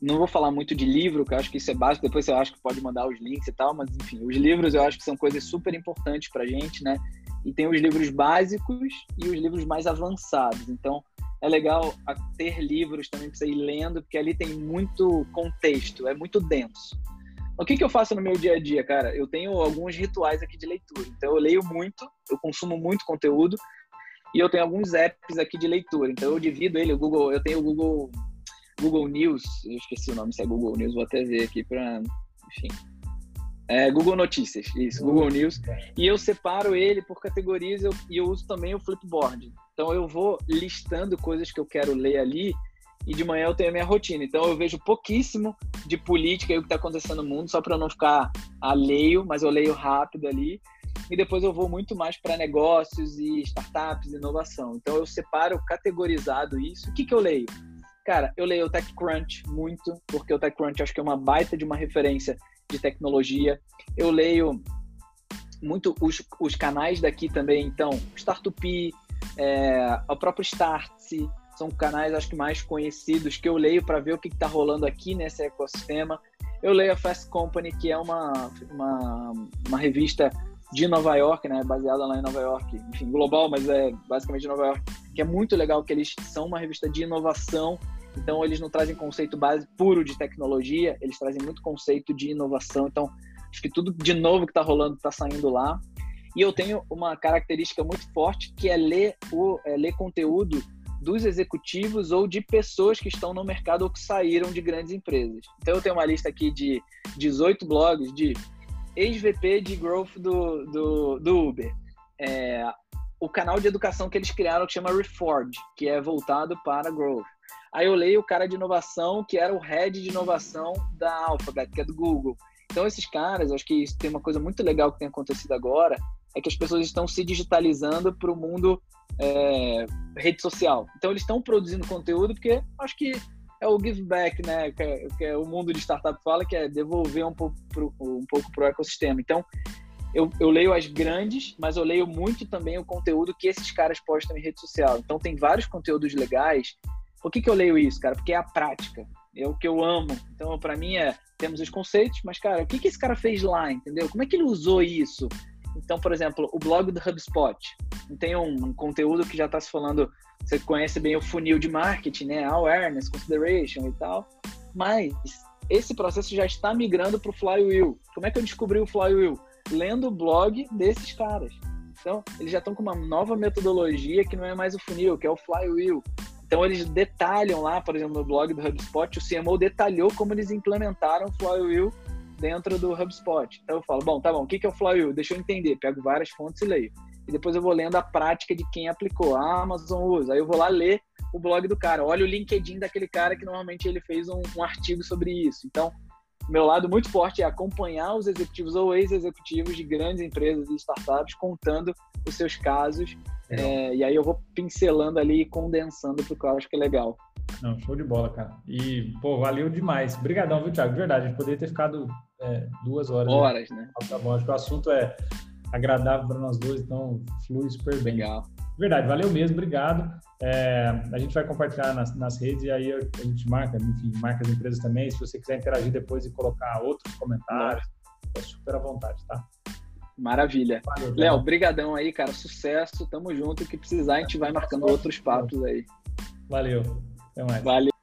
não vou falar muito de livro, que eu acho que isso é básico, depois eu acho que pode mandar os links e tal, mas enfim, os livros eu acho que são coisas super importantes pra gente, né? e tem os livros básicos e os livros mais avançados. Então, é legal ter livros também para você ir lendo, porque ali tem muito contexto, é muito denso. O que, que eu faço no meu dia a dia, cara? Eu tenho alguns rituais aqui de leitura. Então, eu leio muito, eu consumo muito conteúdo e eu tenho alguns apps aqui de leitura. Então, eu divido ele, o Google, eu tenho o Google, Google News, eu esqueci o nome, se é Google News, vou até ver aqui para, enfim. É, Google Notícias, isso, Google News. E eu separo ele por categorias eu, e eu uso também o Flipboard. Então eu vou listando coisas que eu quero ler ali e de manhã eu tenho a minha rotina. Então eu vejo pouquíssimo de política e o que está acontecendo no mundo, só para não ficar alheio, mas eu leio rápido ali. E depois eu vou muito mais para negócios e startups, inovação. Então eu separo categorizado isso. O que, que eu leio? Cara, eu leio o TechCrunch muito, porque o TechCrunch acho que é uma baita de uma referência de tecnologia. Eu leio muito os, os canais daqui também, então, Startup, é, o próprio Startse, são canais acho que mais conhecidos que eu leio para ver o que está rolando aqui nesse ecossistema. Eu leio a Fast Company, que é uma, uma, uma revista de Nova York, né, baseada lá em Nova York, enfim, global, mas é basicamente de Nova York, que é muito legal que eles são uma revista de inovação, então eles não trazem conceito base puro de tecnologia, eles trazem muito conceito de inovação, então acho que tudo de novo que está rolando está saindo lá. E eu tenho uma característica muito forte que é ler o é ler conteúdo dos executivos ou de pessoas que estão no mercado ou que saíram de grandes empresas. Então eu tenho uma lista aqui de 18 blogs de ex-VP de growth do, do, do Uber. É, o canal de educação que eles criaram que chama Reforge, que é voltado para growth. Aí eu leio o cara de inovação, que era o head de inovação da Alphabet, que é do Google. Então esses caras, acho que tem uma coisa muito legal que tem acontecido agora, é que as pessoas estão se digitalizando para o mundo é, rede social. Então eles estão produzindo conteúdo porque acho que é o give back, né? Que é, que é, o mundo de startup fala, que é devolver um pouco pro, um pouco pro ecossistema. Então, eu, eu, leio as grandes, mas eu leio muito também o conteúdo que esses caras postam em rede social. Então, tem vários conteúdos legais. Por que, que eu leio isso, cara? Porque é a prática. É o que eu amo. Então, para mim, é temos os conceitos, mas, cara, o que, que esse cara fez lá, entendeu? Como é que ele usou isso? Então, por exemplo, o blog do HubSpot tem um, um conteúdo que já está se falando, você conhece bem o funil de marketing, né? Awareness, consideration e tal, mas esse processo já está migrando para o Flywheel. Como é que eu descobri o Flywheel? Lendo o blog desses caras. Então, eles já estão com uma nova metodologia que não é mais o funil, que é o Flywheel. Então, eles detalham lá, por exemplo, no blog do HubSpot, o CMO detalhou como eles implementaram o Flywheel dentro do HubSpot. Então eu falo, bom, tá bom, o que é o Flywheel? Deixa eu entender, pego várias fontes e leio. E depois eu vou lendo a prática de quem aplicou. A Amazon usa. Aí eu vou lá ler o blog do cara. Olha o LinkedIn daquele cara que normalmente ele fez um, um artigo sobre isso. Então, meu lado muito forte é acompanhar os executivos ou ex-executivos de grandes empresas e startups contando os seus casos. É, e aí eu vou pincelando ali e condensando porque eu acho que é legal. Não, show de bola, cara. E, pô, valeu demais. Obrigadão, viu, Thiago? De verdade, a gente poderia ter ficado é, duas horas. Horas, né? Tá bom, acho que o assunto é agradável para nós dois, então flui super bem. Legal. Verdade, valeu mesmo, obrigado. É, a gente vai compartilhar nas, nas, redes e aí a gente marca, enfim, marca as empresas também. Se você quiser interagir depois e colocar outros comentários, é super à vontade, tá? Maravilha. Léo, brigadão aí, cara. Sucesso, tamo junto. O que precisar, a gente vai marcando outros papos aí. Valeu. Até mais. Valeu.